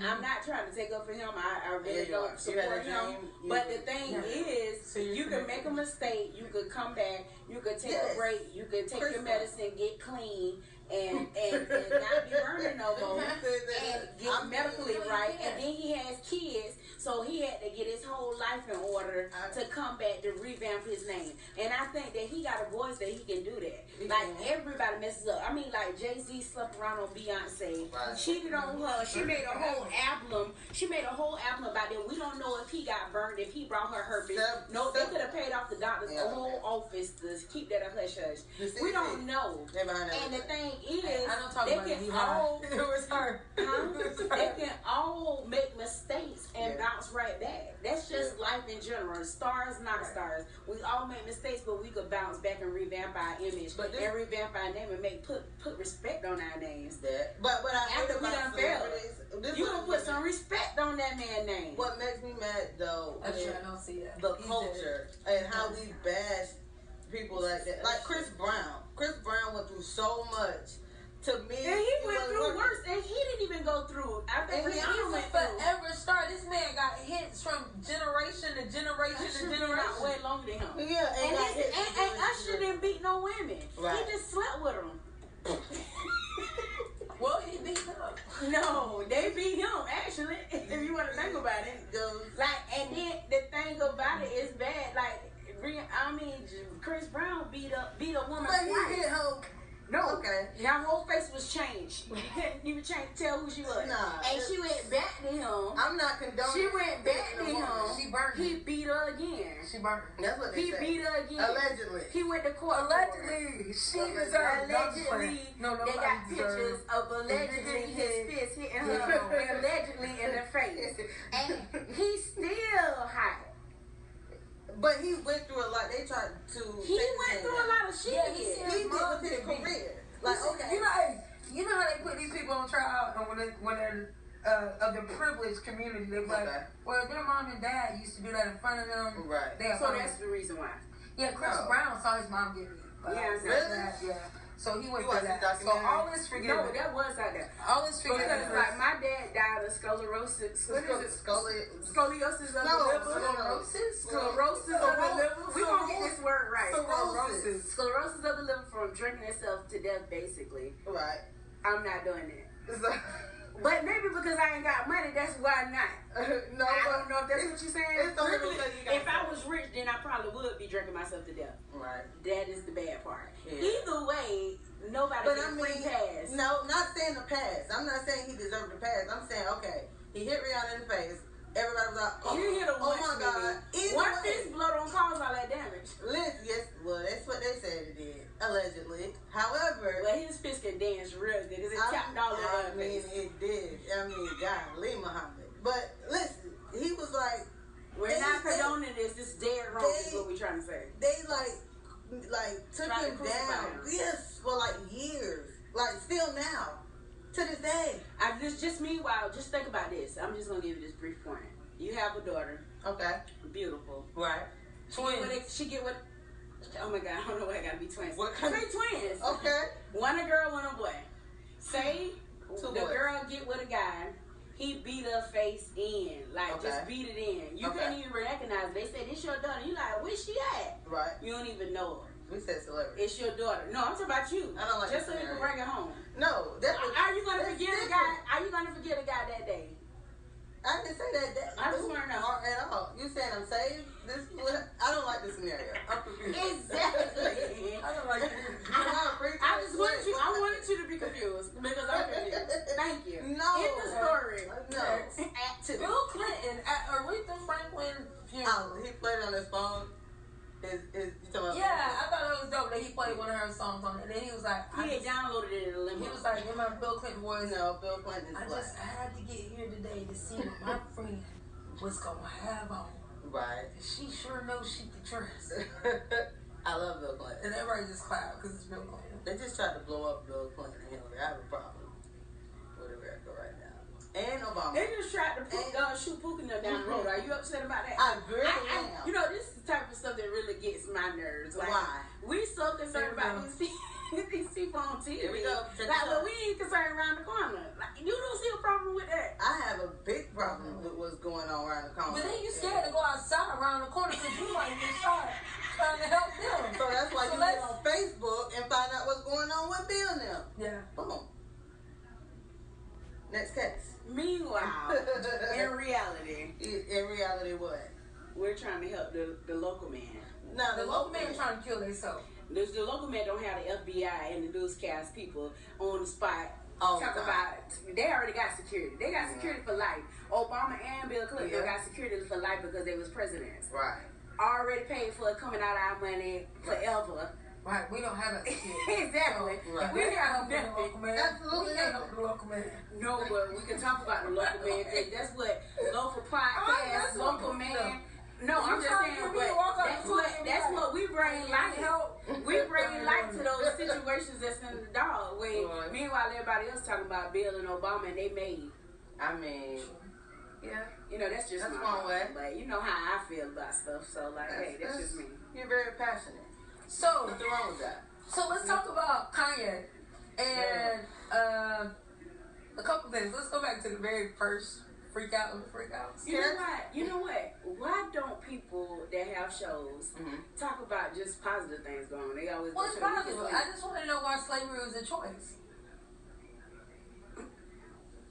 now, I'm not trying to take up for him. I, I really you are. don't You support him. dream. But the thing Yeah. is, So you're can make a mistake. You could come back. You could take Yes. a break. You could take Chris your medicine, get clean, and and, and not be burning no more. and get I'm- medically right. can't. And then he has kids, so he had to get his whole life in order to come back to revamp his name. And I think that he got a voice that he can do that. He Like everybody messes up. I mean, like Jay Z slept around on Beyonce, Right. cheated on her. She made a whole album. She made a whole album about that. We don't know if he got burned, if he brought her herpes. Sev- no, they could have paid off the doctors, Yeah. the whole office to keep that a hush hush. We don't know. And the thing is, I don't talk they about can Be all It was her. Huh? It was they can all make mistakes and Yeah. bounce right back. That's just life in general. Stars, not stars. We all make mistakes, but we could bounce back and revamp our image But this- and revamp our name and make put put respect on our names. That. But what I hate After we about done failed. You what- gonna put some respect on that man's name. What makes me mad though That's is. I don't see that. the He's culture and how we bash people like that. Like Chris Brown. Chris Brown went through so much. To me, and he went through worse, and he didn't even go through. Think And he- Rihanna He's a went forever star. This man got hits from generation to generation to Usher been out way generation. longer than him. Yeah, And, this, hit and, and Usher didn't beat no women. Right. He just slept with them. Well, he beat up. No, they beat him actually. If you want to think about it, goes. like, and then the thing about it is bad. Like, I mean, Chris Brown beat up beat a woman But he twice. hit home. No, Okay. her whole face was changed. You couldn't even change, tell who she was. Nah, and she went back to him. I'm not condoning. She went back to hitting woman. him. She burned He him. beat her again. She burned him. That's what they He say. beat her again. Allegedly. He went to court. Allegedly, she Allegedly. deserved Allegedly, No, they nobody got pictures deserved. of allegedly his fist hitting her allegedly in the face, and he's still hot. But he went through a lot. They tried to. He went through down. a lot of shit. Yeah, he said- He did Mom with his did career. Like okay. You know, hey, you know how they put these people on trial, and when they, when they're uh, of the privileged community, they be like, Okay. well, their mom and dad used to do that in front of them. Right. They are so fine. that's the reason why. yeah. Chris No. Brown saw his mom get beat. Yeah, outside really? that, yeah. So he went You through that. So all No, forgiven. that was out there. all this forgiven. Because like my dad died of sclerosis. What is it? Scully. Scoliosis of No, the liver. sclerosis. Sclerosis of the liver. We gonna get this word right. Sclerosis. Sclerosis of the liver from drinking itself to death, basically. Right. I'm not doing that. So, But maybe because I ain't got money, that's why not. no, I but- don't know if that's what you're saying. It's only because you got if I was rich, then I probably would be drinking myself to death. Right. That is the bad part. Yeah. Either way, nobody But I gets free mean, pass. no, not saying the pass. I'm not saying he deserved the pass. I'm saying okay, he hit Rihanna in the face. Everybody was like, oh, you hit a oh once, my god. Either One way. fist blow don't cause all that damage. Listen, yes, well, that's what they said it did, allegedly. However, Well, his fist can dance real good because it I, tapped all over I mean, it did. I mean, God, Lee Muhammad. But listen, he was like, We're they- not they- condoning this. This dead wrong. is what we're trying to say. they like, like took Tried to him crucify down. him. Yes, for like years. Like still now, to this day. I just, just meanwhile, just think about this. I'm just gonna give you this brief point. You have a daughter, Okay. beautiful. Right. She what it- She get what? Oh my god, I don't know why I gotta be twins. What kind Say of- twins. Okay. One a girl, one a boy. Say Two the boys. girl get with a guy. He beat her face in, like Okay. just beat it in. You Okay. couldn't even recognize. It. They said it's your daughter. You like, where's she at? Right. You don't even know her. We said celebrity. It's your daughter. No, I'm talking about you. I don't like just so you can bring it home. No, that was. Are you gonna that's forget a guy? Are you gonna forget a guy that day? I didn't say that. that I just wanna know. At all. You saying I'm saved? This what I don't like this scenario. I'm confused. Exactly. I don't like this. Know, I'm I just wanted you. I wanted you to be confused because I'm confused. Thank you. No. In the story. No. Bill Clinton at Aretha Franklin. Oh, he played on his phone. Is is you talking about? Yeah, I thought it was dope that he played one of her songs on it. And then he was like, I He had just, downloaded it in a limo. he was like, in my Bill Clinton voice, No, Bill Clinton I black. just had to get here today to see what my friend was gonna have on. Right. She sure knows she can trust. I love Bill Clinton. And everybody just clapped because it's Bill Clinton. They just tried to blow up Bill Clinton and Hillary. I have a problem with America right now. And Obama. They just tried to put, uh, shoot Puka them down the road. Are you upset about that? I really I- I- am. you know, this is the type of stuff that really gets my nerves. Like, Why? We so concerned about these, pe- these people on TV. Here we go. Check Like, this well, we ain't concerned around the corner. Like, you don't see a problem with that. I have a big problem with what's going on around the corner. But then you scared to go outside around the corner because you might get shot trying to help them. So that's why So you let's- on Facebook and find out what's going on with Bill now. Yeah. Boom. Next case. Meanwhile, in reality, in, in reality, what? we're trying to help the, the local man. No, The local man is trying to kill himself. The, the local man don't have the FBI and the newscast people on the spot. Oh, All the Talk time. about they already got security. They got security for life. Obama and Bill Clinton Yeah. got security for life because they was presidents. Right. Already paid for it coming out of our money forever. Right, we don't have that security. exactly. Right. We can't help the local man. Absolutely We can't not. the local man. No, but we can talk about the local man. 'cause That's what local Oh, podcast, that's local what- man. No, You I'm just saying, get me to walk but out that's what door and be that's what we bring Need life. help? We bring life to those situations that's in the dog. When Right. meanwhile everybody else talking about Bill and Obama and they made. I mean, yeah. You know that's just That's my one way. problem. But you know how I feel about stuff. So like, hey, that's just me. You're very passionate. So, Nothing wrong with that. so let's talk about Kanye and uh, a couple things. Let's go back to the very first freak out of the freak outs. You know what? You know what? Why don't people that have shows Mhm. talk about just positive things going on? They always Well, go it's to the possible. weakest I just want to know why slavery was a choice.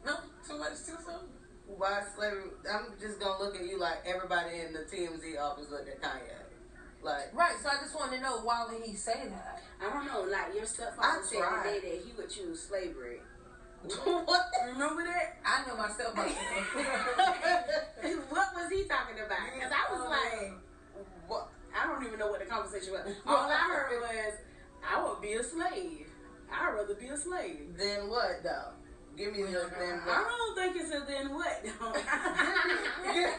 No, too much too soon. Why slavery? I'm just gonna look at you like everybody in the TMZ office looked at Kanye. Like, Right. So I just want to know why would he say that? I don't know. Like your stepfather said tried. today that he would choose slavery. what? Remember that? I know myself. what was he talking about? Because I was um, like, what? I don't even know what the conversation was. All I heard was, I would be a slave. I'd rather be a slave. Then what though? Give me the then I don't think it's a then what. though. Give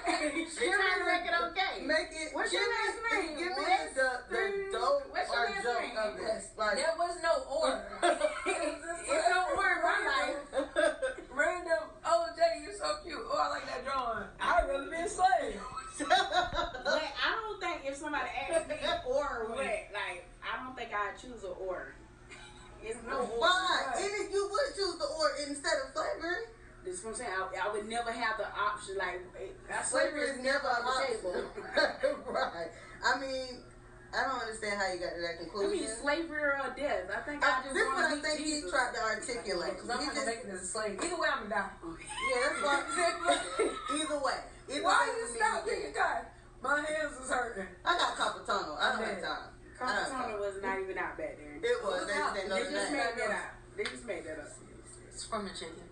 You're trying to make it okay. Make it. What's your last name? Give me Wes? the the dope What's your or last joke name? of this. Like, There was no order. It's no word, my life. Random. Oh, Jay, you're so cute. Oh, I like that drawing. I'd rather be a. But I don't think if somebody asked me or what, like I don't think I'd choose an or. It's no. Why? And if you would choose the or instead of slavery, This is what I'm saying. I, I would never have the option. Like slavery is never on the table. right. I mean, I don't understand how you got to that I conclusion. mean, slavery or death. I think I I, just this is what I think meet he tried to articulate. Because I'm just- making this a slave. Either way, I'm going to die. yeah, that's why. Either way. Either Why way you for me, stop he getting My hands is hurting. I got carpal tunnel. I don't have time. I don't have Carpal tunnel time. was not uh-huh. even out back then. It was. They out. just didn't know They the just name. made that up. They just made that up. It's from the chicken.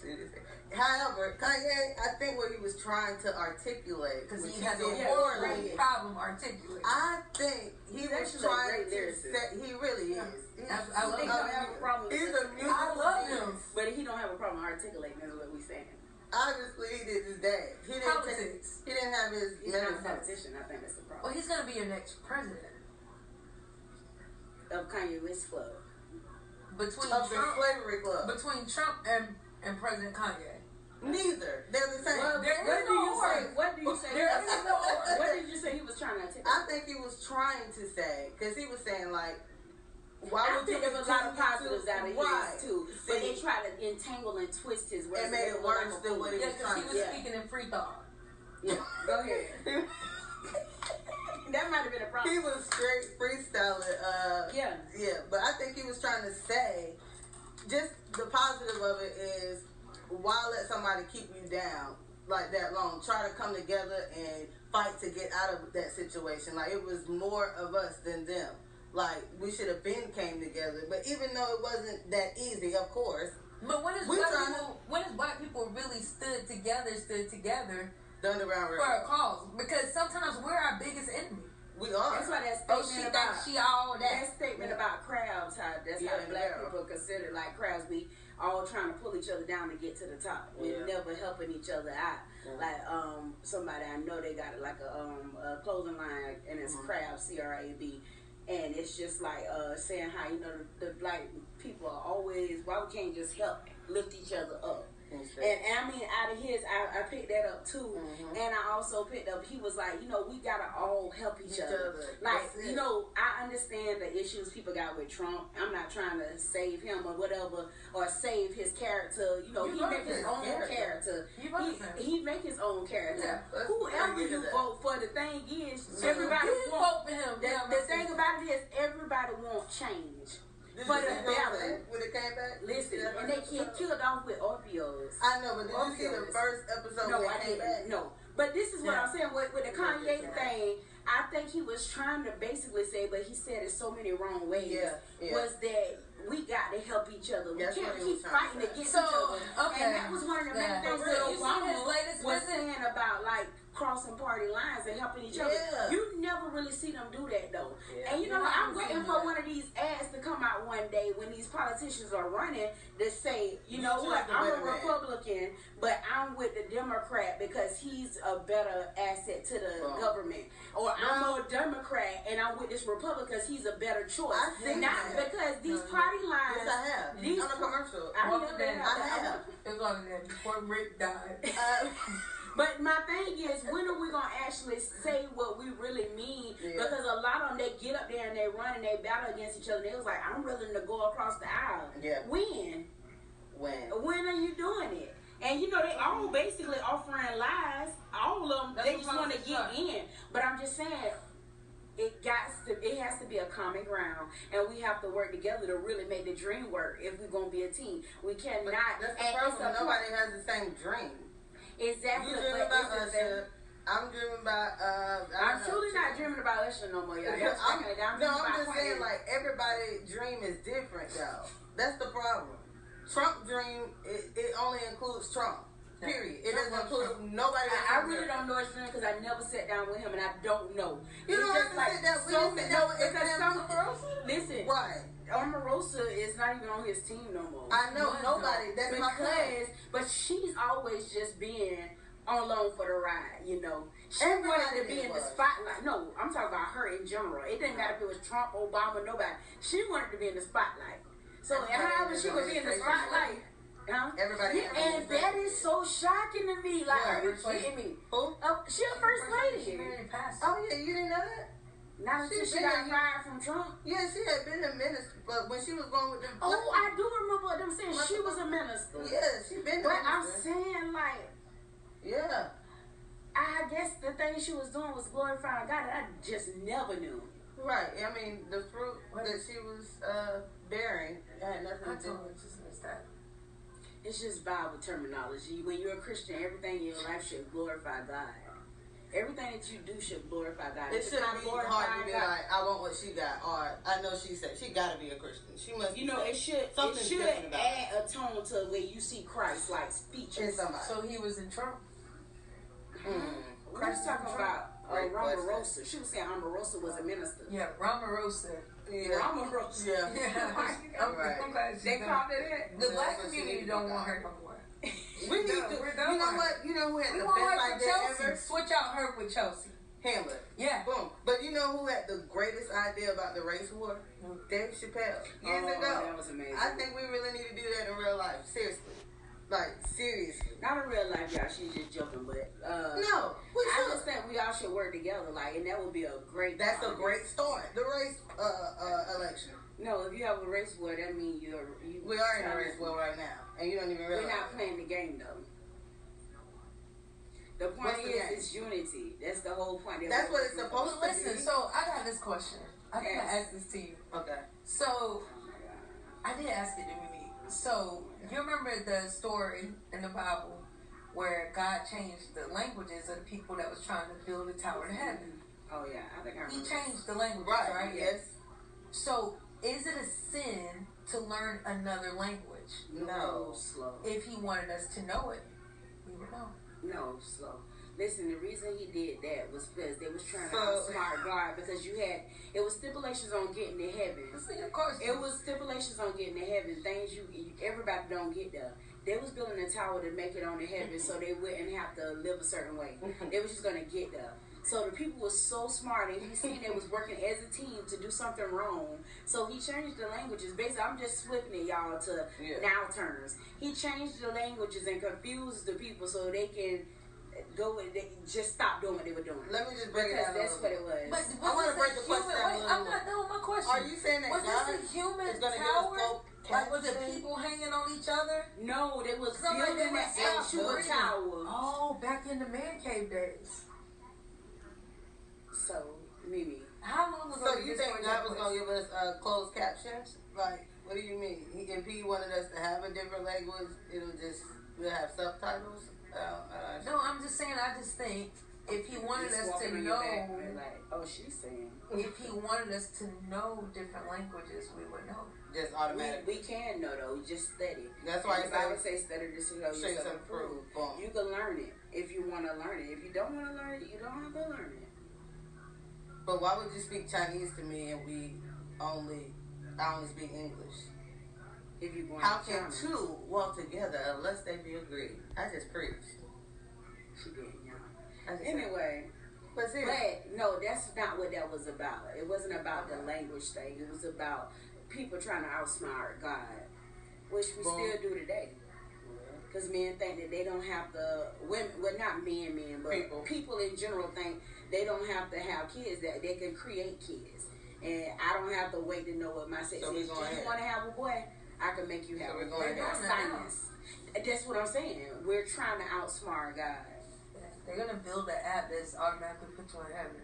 Seriously. However, Kanye, I think what he was trying to articulate, Because he has a did Yeah, poorly, great problem articulating. I think he He's was trying to lyricist. set. He really Yeah. is. He's, I- I love He him. don't have a problem. He's a with musical I love him. But he don't have a problem articulating. Is what we saying. Obviously, he did his dad. He didn't. Take, Politics. he didn't have his He's not a politician. I think that's the problem. Well, he's going to be your next president. Of Kanye West Club. Between of the Trump, slavery club. between Trump and, and President Kanye. Neither. They're the same. Well, there what is do no you order. say? What do you say? There is no order. What did you say he was trying to articulate? I think he was trying to say because he was saying like, why I would think you there was a lot of positives out of right. his too, but they try to entangle and twist his words. It made it look like worse a than fool. what it Yeah, was because he was Yeah. speaking in free thought. Yeah, go ahead. that might have been a problem. he was straight freestyling. Uh, yeah, Yeah, but I think he was trying to say, just the positive of it is, why let somebody keep you down like that long? Try to come together and fight to get out of that situation. Like it was more of us than them. Like we should have been came together. But even though it wasn't that easy, of course, But when is We black trying to- people when is black people really stood together, stood together the Underground for a cause? Because sometimes we're our biggest enemy. We are. That's why that Oh, statement she about thinks she all that that. statement about crowds, how that's how black yeah. people consider like crowds. We all trying to pull each other down to get to the top. We Yeah. never helping each other out. Yeah. Like um somebody I know they got like a um a clothing line and it's Mhm. crab C R A B. And it's just like uh, saying how you know the, the black people are always why we can't just help lift each other up. And, I mean, out of his, I, I picked that up too. Mhm. And I also picked up, he was like, you know, we gotta all help each, Each other. other. Like, That's it. you know, I understand the issues people got with Trump. I'm not trying to save him or whatever, or save his character. You know, You he make his his own character. character. You voted for him. He, he make his own character. Yeah, Whoever you that. vote for, the thing is, everybody vote for him. The, the thing about it is, everybody want change. Did for the see what better. happened when it came back? Listen, Did you see that and they episode? killed off with opioids. I know, but did you see the first episode No, I didn't. back? No, but this is what Yeah. I'm saying with, with the Kanye Yeah. thing. I think he was trying to basically say, but he said it so many wrong ways. Yeah. Was that we got to help each other. We That's can't keep was trying to fighting against So, each other. okay. And that was one of the main things that. Obama was visit? saying about like crossing party lines and helping each Yeah. other. You never really see them do that though. Yeah. And you know what? I'm waiting for one of these ads to come out one day when these politicians are running to say, you You know what, I'm a. Republican, but I'm with the Democrat because he's a better asset to the Oh. government. Or I'm a Democrat and I'm with this Republican because he's a better choice. Not that. because these No, party lines. Yes, I have. These on a commercial. I know that. I have. It was longer than before Rick died. Uh, But my thing is, when are we gonna actually say what we really mean? Yeah. Because a lot of them, they get up there and they run and they battle against each other. They was like, I'm willing to go across the aisle. Yeah. When? when? When are you doing it? And you know, they all basically offering lies. All of them, That's they just want to get in. But I'm just saying, it got to, it has to be a common ground, and we have to work together to really make the dream work. If we're gonna be a team, we cannot. But that's the problem. Nobody has the same dream. Exactly. You dreaming about Usher. I'm dreaming about. Uh, I'm truly know. not dreaming about Usher no more, y'all. I'm, taking it down. no, I'm just saying, Queen. like everybody dream is different, though. That's the problem. Trump dream it, it only includes Trump. Period. It doesn't include nobody. I, I really don't know his dream because I never sat down with him and I don't know. You It's don't just have to sit down. So sit down with because some Omarosa. listen, Right. Omarosa is not even on his team no more. I know nobody. That's my point. because, but she's always just being on loan for the ride, you know. She Everybody wanted to be in the spotlight. No, I'm talking about her in general. It didn't matter if it was Trump, Obama, nobody. She wanted to be in the spotlight. So however she on would be in the spotlight. Huh? Everybody Yeah, and that is so shocking to me. Like, Yeah, are you kidding me? Who? Uh, she a first lady. She married pastor. Oh yeah, you didn't know that? Not until She she got fired from Trump. Yeah, she had been a minister, but when she was going with them. Oh, I do remember them saying she was a minister. Yeah, she been. But I'm saying, like, Yeah. I guess the thing she was doing was glorifying God. I just never knew. Right. I mean, the fruit that she was uh, bearing had nothing to do. missed that. It's just Bible terminology. When you're a Christian, everything in your life should glorify God. Everything that you do should glorify God. It shouldn't be hard to be God- like, I want what she got, or I know she said she got to be a Christian. She must. You know, it should Something's it should different about add a tone to where you see Christ like in somebody. So he was in Trump. Mm. We was talking about uh, Great Omarosa. She was saying Omarosa was a minister. Yeah, Ramarosa. Yeah. Omarosa. Yeah. Yeah. I'm, Right. I'm glad They called it that. The black but community don't want her no more. We need done. to. We're done You know with what? You know who had We the want best her for idea Chelsea. ever? Switch out her with Chelsea. Hamlet. Yeah. Boom. But you know who had the greatest idea about the race war? Dave Chappelle. Years oh, ago. that was amazing. I think we really need to do that in real life. Seriously. Like, seriously. not in real life, y'all. She's just joking, but uh, No. We I should. just think we all should work together, like, and that would be a great. That's a great start. The race uh, uh, election. No, if you have a race war, that means you're. You, We are in a race war right now, and you don't even We're not playing the game though. The point What's the is, game? it's unity. That's the whole point. That's what it's supposed But to listen, be. so I got this question. I think I Yes. asked this to you. Okay. So I did ask it to me. So you remember the story in the Bible where God changed the languages of the people that was trying to build a tower to heaven? Oh yeah, I think I remember. He remember. changed the languages, Right. right? Yes. So is it a sin to learn another language? No. slow. If he wanted us to know it, we would know. No, slow. Listen, the reason he did that was because they was trying to So- outsmart God because you had it was stipulations on getting to heaven. See, of course. It was stipulations on getting to heaven, things you, everybody don't get there. They was building a tower to make it on to heaven so they wouldn't have to live a certain way. They was just gonna get there. So the people was so smart and he seen they was working as a team to do something wrong. So he changed the languages. Basically I'm just flipping it y'all to Yeah. now terms. He changed the languages and confused the people so they can go and they just stop doing what they were doing. Let me just break it because down. a that's what it was. But I wanna break this the question down Wait, I'm bit. not done with my question. Are you saying that was God this a human is going to give tower? us folk Like, was it people hanging on each other? No, they was Cause I'm like, building they an actual tower. Oh, back in the man cave days. So, Mimi. How long ago? So you think story God was gonna give us uh, closed captions? Like, what do you mean? He, if he wanted us to have a different language, it'll just we'll have subtitles. Uh, uh, No, I'm just saying. I just think if he wanted us to walking on your back, know, like, oh, she's saying. if he wanted us to know different languages, we would know. just We, automatic. we can know though, just study. That's why the I Bible say says study to show show yourself yourself approved. approved. You can learn it if you want to learn it. If you don't want to learn it, you don't have to learn it. But why would you speak Chinese to me and we only I only speak English? If you want How can two walk together unless they be agreed? I just preached. She did, just Anyway, but no, that's not what that was about. It wasn't about the language thing. It was about people trying to outsmart God, which we Boom. still do today. Because men think that they don't have to, women, well, not men, men, but People. people. in general think they don't have to have kids, that they can create kids. And I don't have to wait to know what my sex So is. If you want to have a boy, I can make you have So a we're going That's ahead. science. That's what I'm saying. We're trying to outsmart God. They're gonna build an app that's automatically put you in heaven.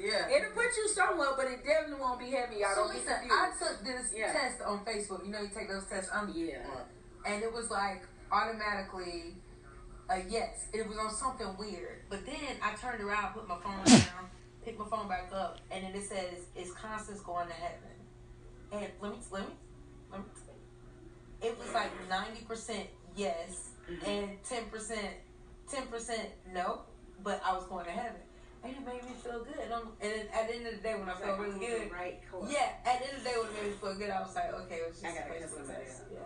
yeah. It'll put you somewhere, but it definitely won't be heavy. Y'all So don't get listen, confused. I took this Yeah. test on Facebook. You know, you take those tests. On um, yeah. and it was like automatically a yes. It was on something weird. But then I turned around, put my phone down, picked my phone back up, and then it says, it's Constance going to heaven?" And let me let me. It was like ninety percent yes and ten percent ten percent no, but I was going to heaven, and it made me feel good. Um, and at the end of the day, when I felt really good, Right. Cool. yeah, at the end of the day, when it made me feel good, I was like, okay, it was just I cut Facebook test. Yeah.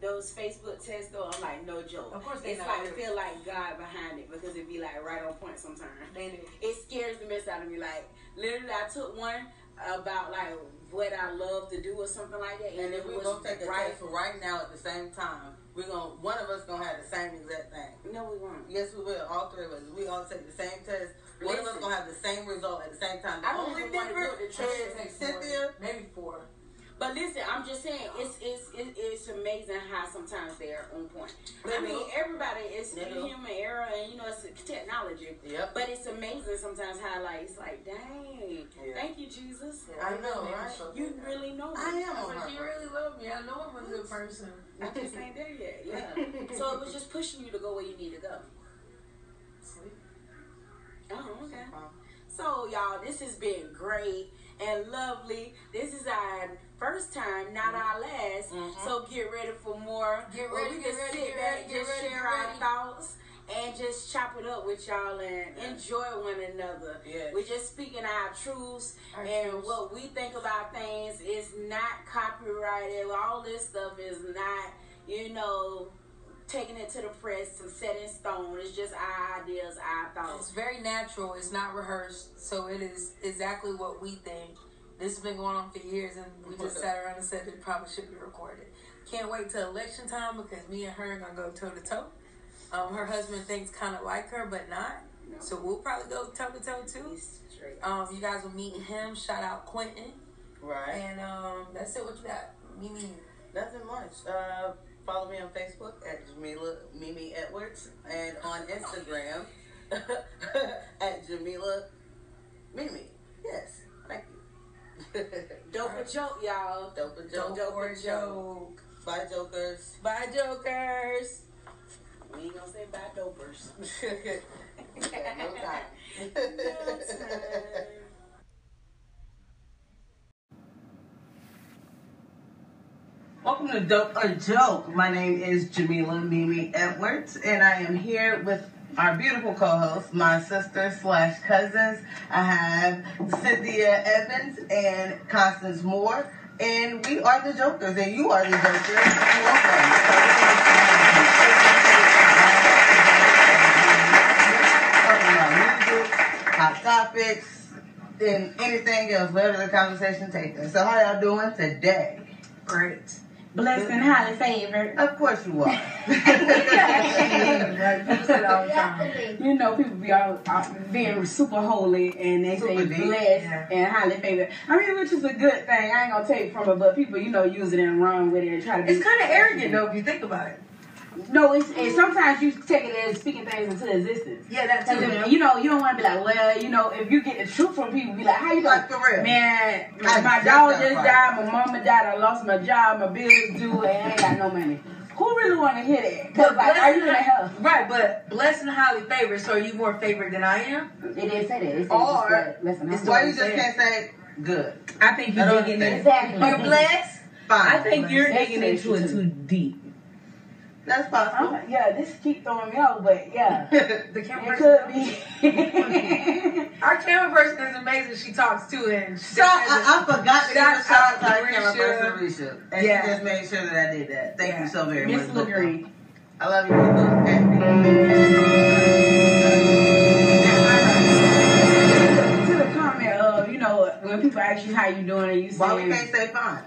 Those Facebook tests, though, I'm like, no joke. Of course they it's like feel like God behind it because it be like right on point sometimes. It scares the mess out of me. Like literally, I took one about like what I love to do or something like that, And it if we was both take a right. test right now at the same time, we're gonna one of us gonna have the same exact thing. No, we won't. Yes, we will. All three of us. We all take the same test. One of us gonna have the same result at the same time. The I don't only even wanna do difference the church is Cynthia. maybe four. But listen, I'm just saying, it's it's it, it's amazing how sometimes they're on point. I mean, everybody is They do. human error, and you know it's technology. Yep. But it's amazing sometimes how like it's like, dang, Yeah. thank you Jesus, I know, right? you really know me. I am like, you really love me. I know I'm a good person. I just ain't there yet. Yeah. so it was just pushing you to go where you need to go. Sweet. Oh, okay. So y'all, this has been great and lovely. This is our first time, not our last. Mhm. So get ready for more. Get ready, we get can ready, sit back, ready, just ready, share our thoughts and just chop it up with y'all and enjoy one another. Yes. We're just speaking our truths Our and truths. what we think about things is not copyrighted. All this stuff is not, you know, taking it to the press and set in stone. It's just our ideas, our thoughts. It's very natural. It's not rehearsed, so it is exactly what we think. This has been going on for years, and we just sat around and said it probably should be recorded. Can't wait till election time because me and her are gonna go toe to toe. Um, her husband thinks kind of like her, but not. So we'll probably go toe to toe too. Um, you guys will meet him. Shout out Quentin, right. and um, that's it. What you got? Mimi. Nothing much. Uh, follow me on Facebook at Jamila Mimi Edwards and on Instagram at Jamila Mimi. Yes. Dope a joke, y'all. Dope a joke. Dope or or joke. Bye, jokers. Bye, jokers. We ain't gonna say bye dopers. Yeah, no time. No time. Welcome to Dope a Joke. My name is Jamila Mimi Edwards, and I am here with our beautiful co-hosts, my sister slash cousins. I have Cynthia Evans and Constance Moore, and we are the Jokers, and you are the Jokers. Hot topics, and anything else, wherever the conversation takes us. So how y'all doing today? Great. Blessed and highly favored. Of course you are. Right, people say that all the time. You know, people be all, all being super holy and they Super say deep. blessed Yeah. and highly favored. I mean, which is a good thing. I ain't gonna take from it, but people, you know, use it and run with it and try to be. It's kind of arrogant though if you think about it. No, it's and sometimes you take it as speaking things into existence. Yeah, that Cause too. if, you know, you don't want to be like, well, you know, if you get the truth from people, be like, how you doing? Like for real. Man, I my just dog just fired. died, my mama died, I lost my job, my bills due, and I ain't got no money. Who really want to hear that? Cause like, are you in hell? Right, but blessed and highly favored. So are you more favored than I am? It didn't say that. It said Or- just, listen, it's I'm Why you just can't say good? I think you're don't digging understand. in. Exactly. You're blessed. Fine. I think you're That's digging into it too deep. That's possible. I'm- yeah, this keep throwing me off, but yeah, The camera it person. could be. Our camera person is amazing. She talks too, and So I, I forgot to give a Shout out to our camera person, Risha. And Yeah. she just made sure that I did that. Thank Yeah. you so very Miss much. LaGree. I love you. To the comment of, you know, when people ask you how you doing and you say, Why we can't say fine?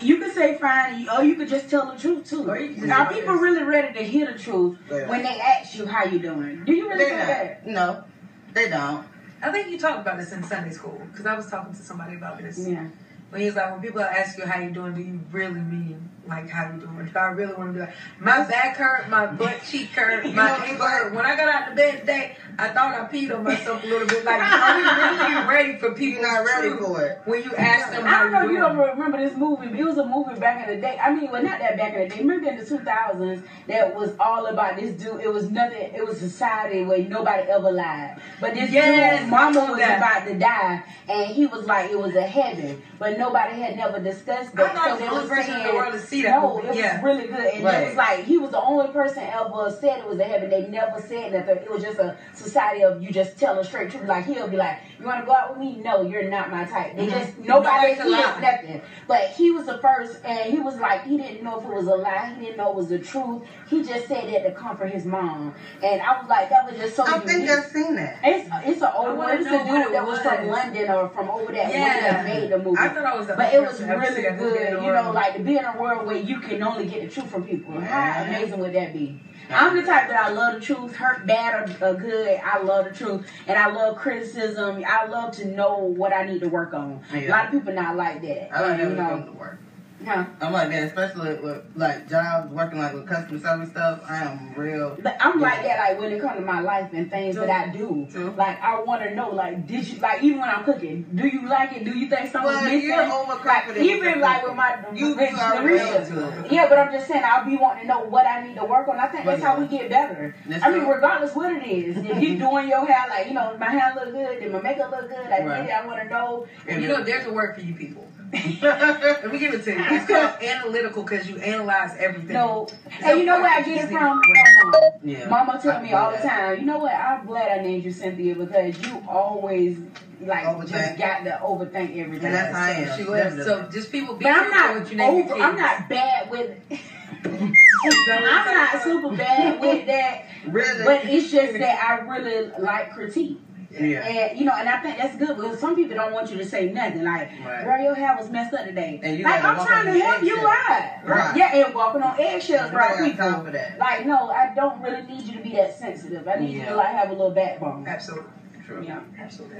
You could say fine, or you could just tell the truth too. Or you Are say people really ready to hear the truth Yeah. when they ask you how you doing? Do you really They say that? No, they don't. I think you talked about this in Sunday school because I was talking to somebody about this. Yeah. When he's like, when people ask you how you doing, do you really mean like how you doing? Do I really want to do it? My back hurt, my butt cheek hurt, my ankle hurt. When I got out of bed today, I thought I peed on myself a little bit. Like, are we really ready for people? You're not ready for it. When you ask them I how don't know if you you don't remember this movie, but it was a movie back in the day. I mean, well, not that back in the day. Remember in the 2000s that was all about this dude. It was nothing. It was society where nobody ever lied. But this Yes, dude, mama was about to die, and he was like, it was a heaven, but nobody had never discussed that. I thought it was the only was person in the world to see that No, movie. it Yeah. was really good, and it was like he was the only person ever said it was a heaven. They never said nothing. It was just a society of you just tell a straight truth. Like he'll be like, "You want to go out with me? No, you're not my type." They Mhm. just nobody hears nothing. But he was the first, and he was like, he didn't know if it was a lie. He didn't know it was the truth. He just said that to comfort his mom, and I was like, that was just so. I think unique. I've seen that. It's it's an old one. It's a dude that was from. London or from over there. Yeah. that made the movie. I thought But it was person to ever see really that movie in good, you know, like to be in a world where you can only get the truth from people. How amazing would that be? I'm the type that I love the truth, hurt bad or, or good. I love the truth, and I love criticism. I love to know what I need to work on. A lot of people not like that. I don't you know, to work. Huh? I'm like that, especially with like jobs, working like with customer service stuff. I am real. But I'm like that, like when it comes to my life and things that I do. True. Like I want to know, like, did you like even when I'm cooking, do you like it? Do you think something's Well, missing? you're overconfident Like, even like with my You Larisha. Yeah, but I'm just saying I'll be wanting to know what I need to work on. I think that's Well, how we get better. That's I mean, true. regardless what it is, if you doing your hair, like you know, my hair look good, did my makeup look good? I Right. did. I want to know. And you know, there's a word for you people. Let me give it to you. It's called analytical because you analyze everything. No, and you know where I get it from? From yeah. Mama tell me I all the time, you know what? I'm glad I named you Cynthia because you always like Overthink. just got to overthink everything. And that's how I am. She was. So just people be but I'm not what you name over. I'm not bad with. I'm not super bad with that, really. but it's just that I really like critique. Yeah. And you know, and I think that's good because some people don't want you to say nothing. Like, Right. girl, your hair was messed up today. And you like, I'm trying to help you out. Right. Yeah, and walking on eggshells, right? don't People. time for that. Like, no, I don't really need you to be that sensitive. I need you to like have a little backbone. Absolutely. True. Yeah. Absolutely.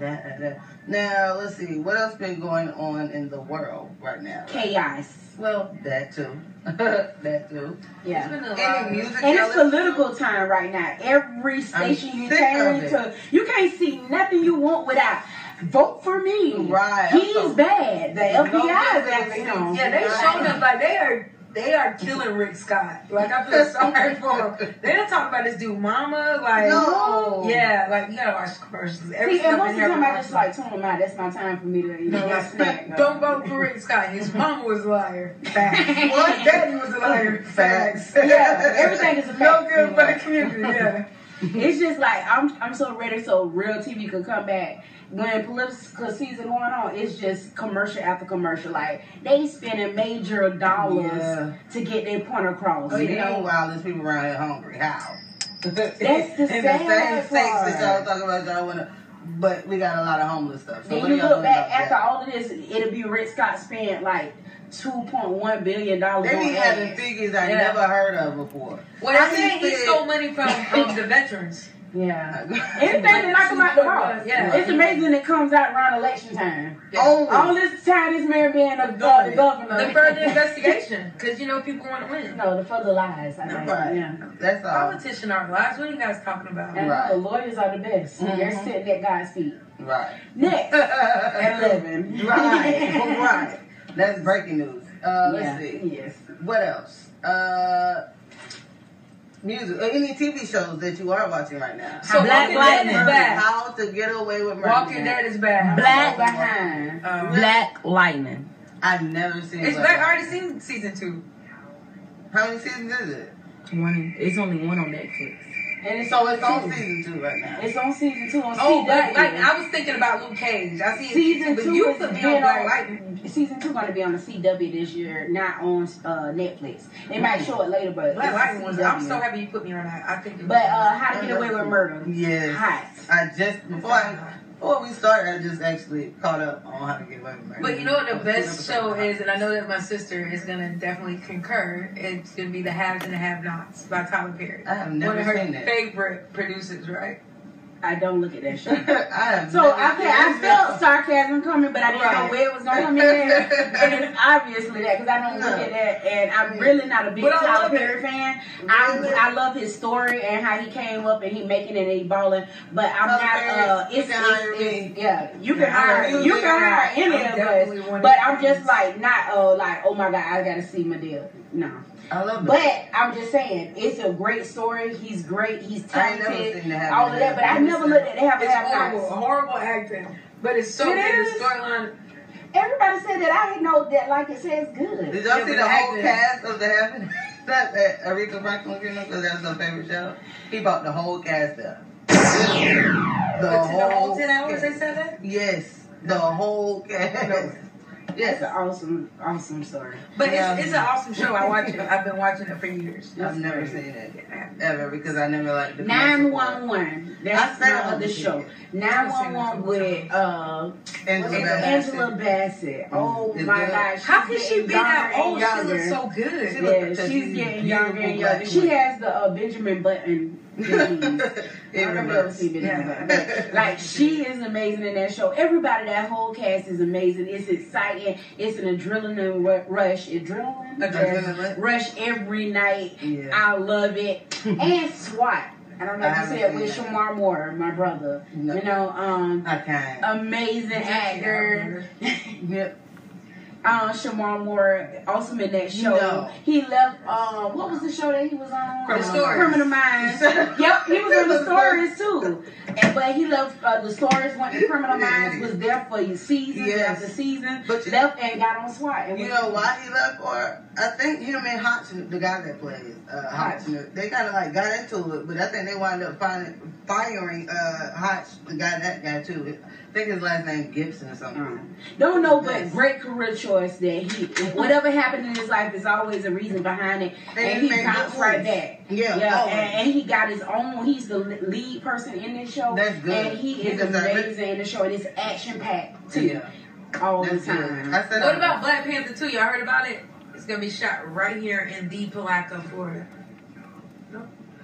That, that, that. Now let's see what else been going on in the world right now. Chaos. Well, that too. that too. It's Yeah. been a lot Any music? And it's listen to? political time right now. Every station you turn of it. to, you can't see nothing you want without vote for me. Right, He's so- bad. The FBI is No after him. difference. Yeah, they showed us like they are they are killing Rick Scott. Like I feel sorry for him. They don't talk about this dude, Mama. Like No. yeah, like you gotta watch commercials. Every See, and most of the time I just like tune them out. That's my time for me to you know No, get snack. don't uh, vote for Rick Scott. His mama was a liar. Facts. Well, his daddy was a liar. Facts. Yeah, everything is a No fact. good for the community. Yeah. it's just like I'm I'm so ready so real TV could come back. When political season going on, it's just commercial after commercial. Like they spending major dollars Yeah. to get their point across. Oh, you you know, Meanwhile, there's people around here hungry. How? That's the In the same sad states that y'all talking about, y'all wanna, but we got a lot of homeless stuff. So Then you look back after that? all of this, it'll be Rick Scott spent like two point one billion dollars. They be having figures I Yeah. never heard of before. Well, they're How saying he stole money from um, the veterans. Yeah, anything that knock him out the box. Yeah. It's amazing it comes out around election time. Only. All this time, this man being a uh, the governor. The further investigation, because you know people want to win. No, the further lies. I think. Right. Yeah. That's all. Politician aren't lies. What are you guys talking about? And Right. the lawyers are the best. They're Mhm. sitting at God's feet. Right. Next, at eleven. right. right. That's breaking news. Uh, let's see. Yes. What else? Uh, music. Uh, any TV shows that you are watching right now? So Black Walking is Lightning. How to get away with murder. Walking Dead is bad. Black behind. Um, Black Lightning. I've never seen. It's Black back. I Lightning. already seen season two. How many seasons is it? One. It's only one on Netflix. And So it's on season two right now. It's on season two on Oh, CW. Black Lightning. I was thinking about Luke Cage. I see Season but two you is put me being on Black Lightning. Season two going to be on the CW this year, not on uh, Netflix. They might show it later, but Black Lightning was. I'm so happy you put me on that. I think. But uh, How to Get Away with Murder. Yes. Hot. I just before I before we started, I just actually caught up on how to get away with murder. But you know what the best show is, and I know that my sister is gonna definitely concur. It's gonna be The Haves and the Have Nots by Tyler Perry. I have One never of her seen that. favorite producers, right? I don't look at that show. I So I, I felt sarcasm coming, but I didn't know where it was going to come in. and obviously that, because I don't look at that, and I'm really not a big Tyler love it. Perry fan. I, Really? I love his story and how he came up and he making it and he balling. But I'm Tyler not. Perry, Uh, you it's, it's, it's- yeah, you can hire I'm you can hire any of us. But I'm just like not uh like oh my god I gotta see Madea. No. I love But it. I'm just saying, it's a great story. He's great. He's I ain't never talented. seen the Have all of that. But I Have. never looked at the have It's have horrible, nots. horrible acting, but it's so It good. is. The storyline. Everybody said that I didn't know that. Like it says good. Did y'all Yeah, see the the whole acting- cast of the Heaven? That that Aretha Franklin, you know, because that's her favorite show. He bought the whole cast up. The But the whole whole ten hours cast. they said that. Yes, the whole cast. That's Yes, an awesome, awesome story. But Yeah. it's, it's an awesome show. I watch it. I've been watching it for years. I've never seen it ever because I never liked the Nine commercial part. one one. That's I the name found of the it. show. Nine one one with uh Angela? Bassett. Angela Bassett. Oh It's my good. God! She's How can she be that old? She looks so good. She Yeah, she's she's getting younger and younger. She has the uh, Benjamin Button disease. I In don't know if you ever seen Benjamin Yeah. Button. but, Like she is amazing in that show. Everybody, that whole cast is amazing. It's exciting. It's an adrenaline ru- rush. Adrenaline, Adrenaline. rush every night. Yeah. I love it. and SWAT. I don't know if you it with. Shemar Moore, my brother. No. You know, um, can't. amazing actor. Yep. Um, Shemar Moore, also in that show. No. He left. Um, what was the show that he was on? Criminal Um, Stories. Criminal Minds. yep, he was on the stories too. And but he left. Uh, the stories went to Criminal Minds. Was there for seasons Yes. after season. But you- left and got on SWAT. And You know why he left? Or I think him and Hodgson, the guy that plays uh, Hodgson, they kind of like got into it, but I think they wound up finding, firing uh, Hodge, the guy that guy too. I think his last name Gibson or something. Um, don't know, but great career choice that he. Whatever happened in his life is always a reason behind it, And and, he he bounced right back. Yeah, Yeah, and, and he got his own. He's the lead person in this show. That's good. And he He is deserves amazing in the show, and it's action packed too, Yeah, all that's the good. time. I said What I- about Black Panther 2? Y'all heard about it? It's gonna be shot right here in the Palatka, Florida.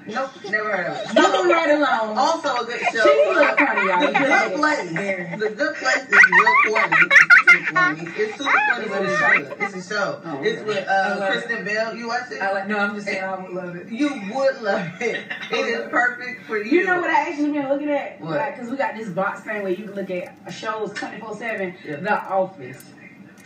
Nope, never heard of it. Moving right along. Also a good show. She's a little funny, y'all. The Good Place. The Good Place is real funny. It's super funny. It's super funny, but it's good. It's a show. Oh, It's okay. with uh, it. Kristen Bell. You watch it? I like. No, I'm just saying I would love it. You would love it. It is perfect for you. You know what I actually been looking at? What? Like, cause we got this box thing where you can look at shows twenty four seven. Yeah. The Office.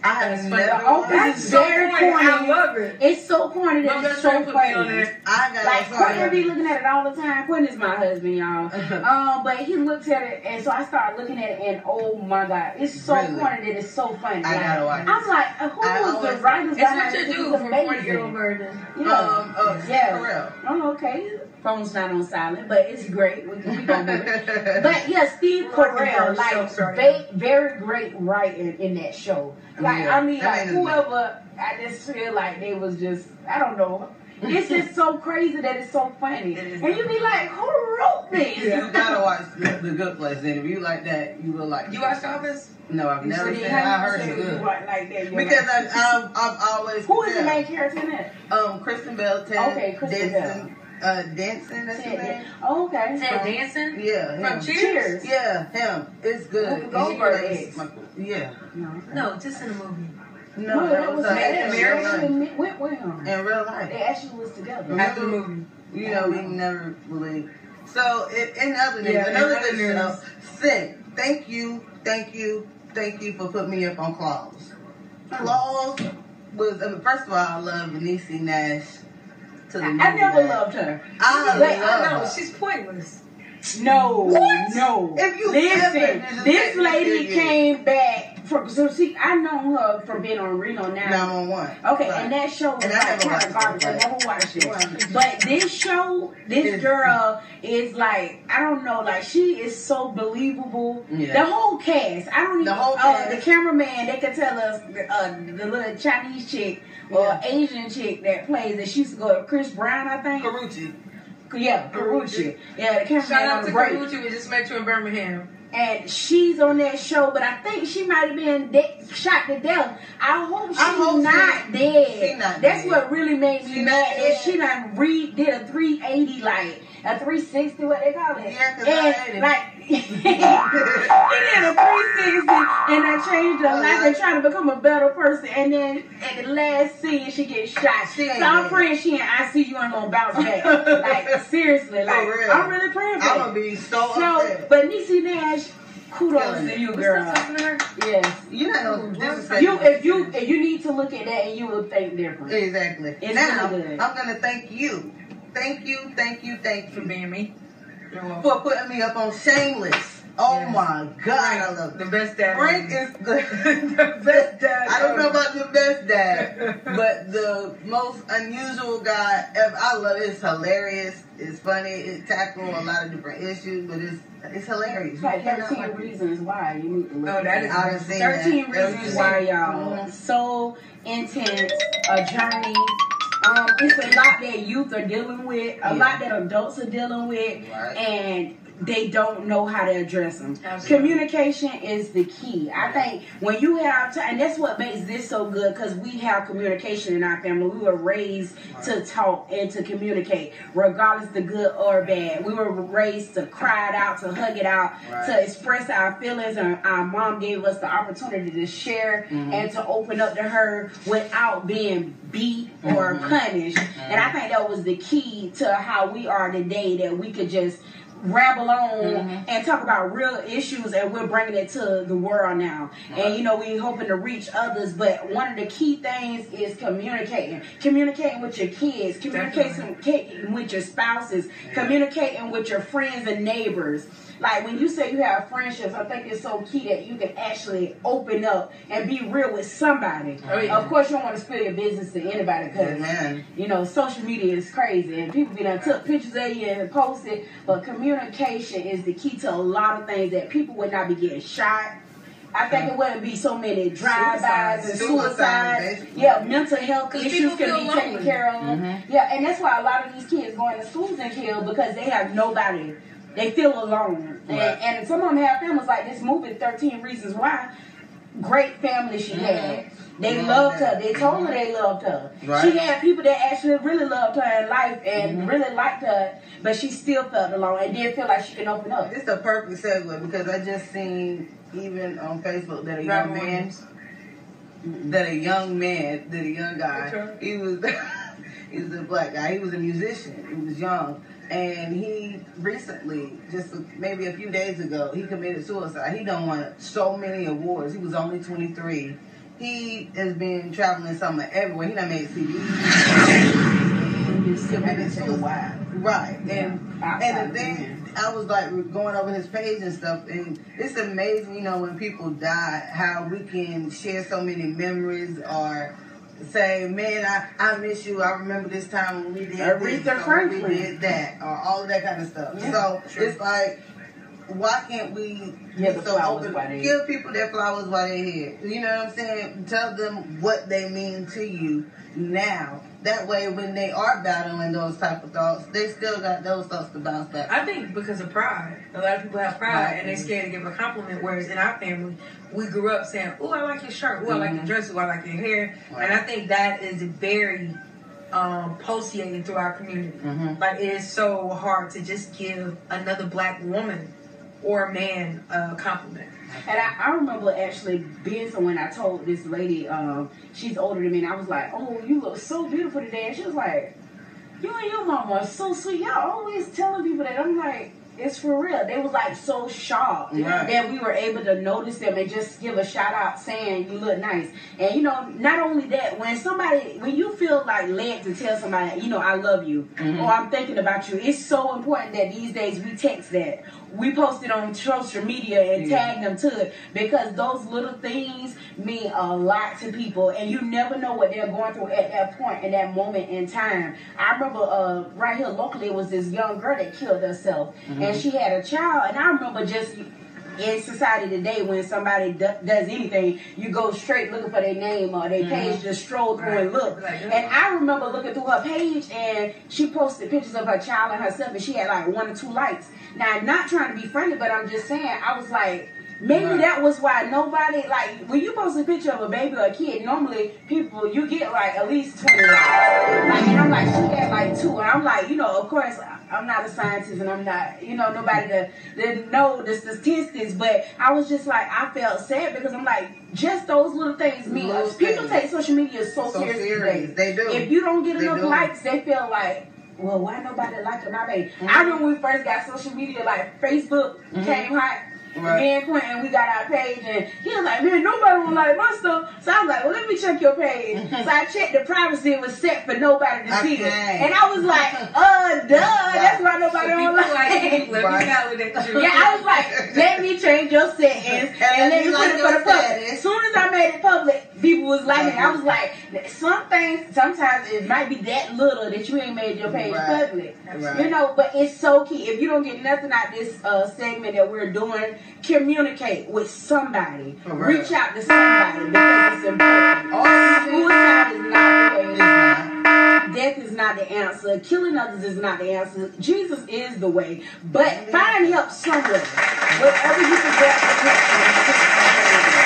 I have never. The Office That's so very corny. I love it. It's so corny My that best it's so friend put me on funny. I got Like Quentin be looking at it all the time. Quentin is my husband, y'all. um, but he looks at it, and so I started looking at it, and oh my god, it's so Really? corny that it's so funny. I Like, gotta watch. I'm like, uh, who I was the writers It's what you do for 40 year old murder. Yeah. Um, uh, Yeah. Pharrell. Oh, okay. Phone's not on silent, but it's great. We, we gonna do it. But yeah, Steve We're Carell, like ourselves right va- very great writing in that show. Like Yeah, I mean, like whoever, I just feel like they was just, I don't know. It's just so crazy that it's so funny, It is and you be like, who wrote this? You gotta watch The The Good Place. Then if you like that, you will like. You watch Elvis? No, I've never said seen it. I heard said it's good. like like that. Because like- I, I've, I've always. who is the main character in that? Um, Kristen Bell, Okay, Kristen Denson, uh, Denson. That's his name. Oh, okay. Ted Danson? Yeah, him. From Cheers? Yeah, him. It's good. Whoopi And he Goldberg is. Yeah. No, No, just in the movie. No, no, that was uh, Mad in They real life. actually went with him. In real life. They actually was together. After the movie. You know, we never believe. So, in, in other news, Yeah, another other good news. show. Sid, thank you, thank you, thank you for putting me up on Claws. Claws was, I mean, first of all, I love Benicia Nash I. Never loved her. I I know, she's pointless. No, What? no. If you listen, this lady came back from. So see, I know her from being on Reno now. 911. Okay, Right. and that show was And I like never kind watched of it, garbage. I never watched it. But this show, this girl is like, I don't know, like she is so believable. Yeah. The whole cast, I don't even. The whole uh, cast. the cameraman, they could tell us uh, the little Chinese chick or Yeah. Asian chick that plays that she used to go with Chris Brown, I think. Karrueche. Yeah, Karrueche. Yeah, the cameraman Shout out to break Karrueche. We just met you in Birmingham. and she's on that show, but I think she might have been de- shot to death. I hope she's I hope not she- dead. she not That's dead. what really made me She mad. dead. she done re did a 380 like a 360, what they call it? Yeah, 'cause I hate and it. like he did a 360 and I changed her Oh, life I- and trying to become a better person. And then at the last scene, she gets shot. She so I'm praying she and I see you ain't gonna bounce back. like seriously, like real. I'm really praying for I'm gonna be so, So, upset. but Niecy Nash, kudos Killing to it. you, still girl. to her? Yes. You're disrespect You, if you, if you need to look at that and you will think different. Exactly. It's now, really good. I'm gonna thank you. Thank you, thank you, thank For you being me. For putting me up on Shameless. Oh Yes. my God, I love it. The best dad. Frank ever. is the the best dad. I don't know about the best dad, but the most unusual guy ever. I love it. It's hilarious. It's funny. It tackles a lot of different issues, but it's it's hilarious. It's like You 13 like it. reasons why you need to look Oh, at that it. is I done seen 13 That's reasons good. why, y'all. Mhm. So intense, a journey. Um, it's a lot that youth are dealing with, a Yeah. lot that adults are dealing with, Right. and they don't know how to address them. Absolutely. Communication is the key. I think when you have to, and that's what makes this so good because we have communication in our family. We were raised to talk and to communicate, regardless the good or bad. We were raised to cry it out, to hug it out, Right. to express our feelings, and our mom gave us the opportunity to share Mhm. and to open up to her without being beat or Mhm. punished. And I think that was the key to how we are today. That we could just ramble on Mhm. and talk about real issues and we're bringing it to the world now. And you know we hoping to reach others but one of the key things is communicating. Communicating with your kids communicating communicating with your spouses communicating with your friends and neighbors like when you say you have friendships i think it's so key that you can actually open up and be real with somebody Oh, yeah. of course you don't want to spill your business to anybody because Amen. you know, social media is crazy and people be done took pictures of you and posted, but communication is the key to a lot of things that people would not be getting shot. I think it wouldn't be so many drive-bys and suicides. basically. Yeah, mental health issues can feel be taken care of. Mhm. Yeah, and that's why a lot of these kids going to schools and kill because they have nobody. They feel alone. And, Right. and some of them have families like this movie, 13 Reasons Why. Great family she had. They Mhm. loved her. They told her they loved her. Right. She had people that actually really loved her in life and Mhm. really liked her, but she still felt alone and didn't feel like she could open up. This is a perfect segue because I just seen even on Facebook that a Robin young man Williams. that a young man, that a young guy, he was he was a black guy. He was a musician. He was young, and he recently, just maybe a few days ago, he committed suicide. He done won so many awards. He was only 23. He has been traveling somewhere everywhere. He done made CDs. He's still been And for a it's- while. Right, and Outside and the thing, I was like going over his page and stuff, and it's amazing, you know, when people die, how we can share so many memories or say, man, I, I miss you. I remember this time when we did Aretha this, Franklin. we did that, or all of that kind of stuff. Yeah, so sure. it's like, why can't we be so open? Give people their flowers while they're here. You know what I'm saying? Tell them what they mean to you now. That way, when they are battling those type of thoughts, they still got those thoughts to bounce back. I think because of pride. A lot of people have pride and they're scared to give a compliment. Whereas in our family, we grew up saying, "Oh, I like your shirt. Oh, I like your dress. Oh, I like your hair." And I think that is very um, pulsating through our community. Mhm. Like it is so hard to just give another black woman or a man a compliment. And I, I remember actually being someone I told this lady, um, she's older than me, and I was like, "Oh, you look so beautiful today." And she was like, "You and your mama are so sweet. Y'all always telling people that." I'm like, "It's for real." They was like so shocked Right. that we were able to notice them and just give a shout out saying you look nice. And you know, not only that, when somebody, when you feel like led to tell somebody, you know, I love you or I'm thinking about you, it's so important that these days we text that. We post it on social media and Yeah. tag them to it. Because those little things mean a lot to people. And you never know what they're going through at that point in that moment in time. I remember uh, right here locally it was this young girl that killed herself. And she had a child. And I remember just in society today when somebody do, does anything you go straight looking for their name or their mm-hmm. page just stroll through and look Right. Mm-hmm. and I remember looking through her page and she posted pictures of her child and herself and she had like one or two likes now I'm not trying to be friendly, but I'm just saying I was like Maybe Right. that was why nobody like when you post a picture of a baby or a kid. Normally, people you get like at least twenty likes. Like, and I'm like, she had like two, and I'm like, you know, of course, I'm not a scientist, and I'm not, you know, nobody to, to know the statistics. But I was just like, I felt sad because I'm like, just those little things mean. Those people things. take social media so, So serious, serious. They do. If you don't get They enough do. likes, they feel like. Well, why nobody liking my baby? I mm-hmm. remember when we first got social media, like Facebook mm-hmm. came hot. Right. Me and Quentin, we got our page, and he was like, "Man, nobody will like my stuff." So I was like, "Well, let me check your page." so I checked the privacy; it was set for nobody to see it, and I was like, "Uh, duh, that's why nobody So don't people like like it." let Right. me validate you. Yeah, I was like, let me change your settings and, And let you me put like it for the public. As soon as I made it public, people was liking it. I was like, some things, sometimes it might be that little that you ain't made your page Right. public. Right. You know, but it's so key. If you don't get nothing out this uh, segment that we're doing, communicate with somebody. Real. Reach out to somebody because it's important. All these Suicide is not the way. Not. Death is not the answer. Killing others is not the answer. Jesus is the way. But find help somewhere. Wherever you can grab A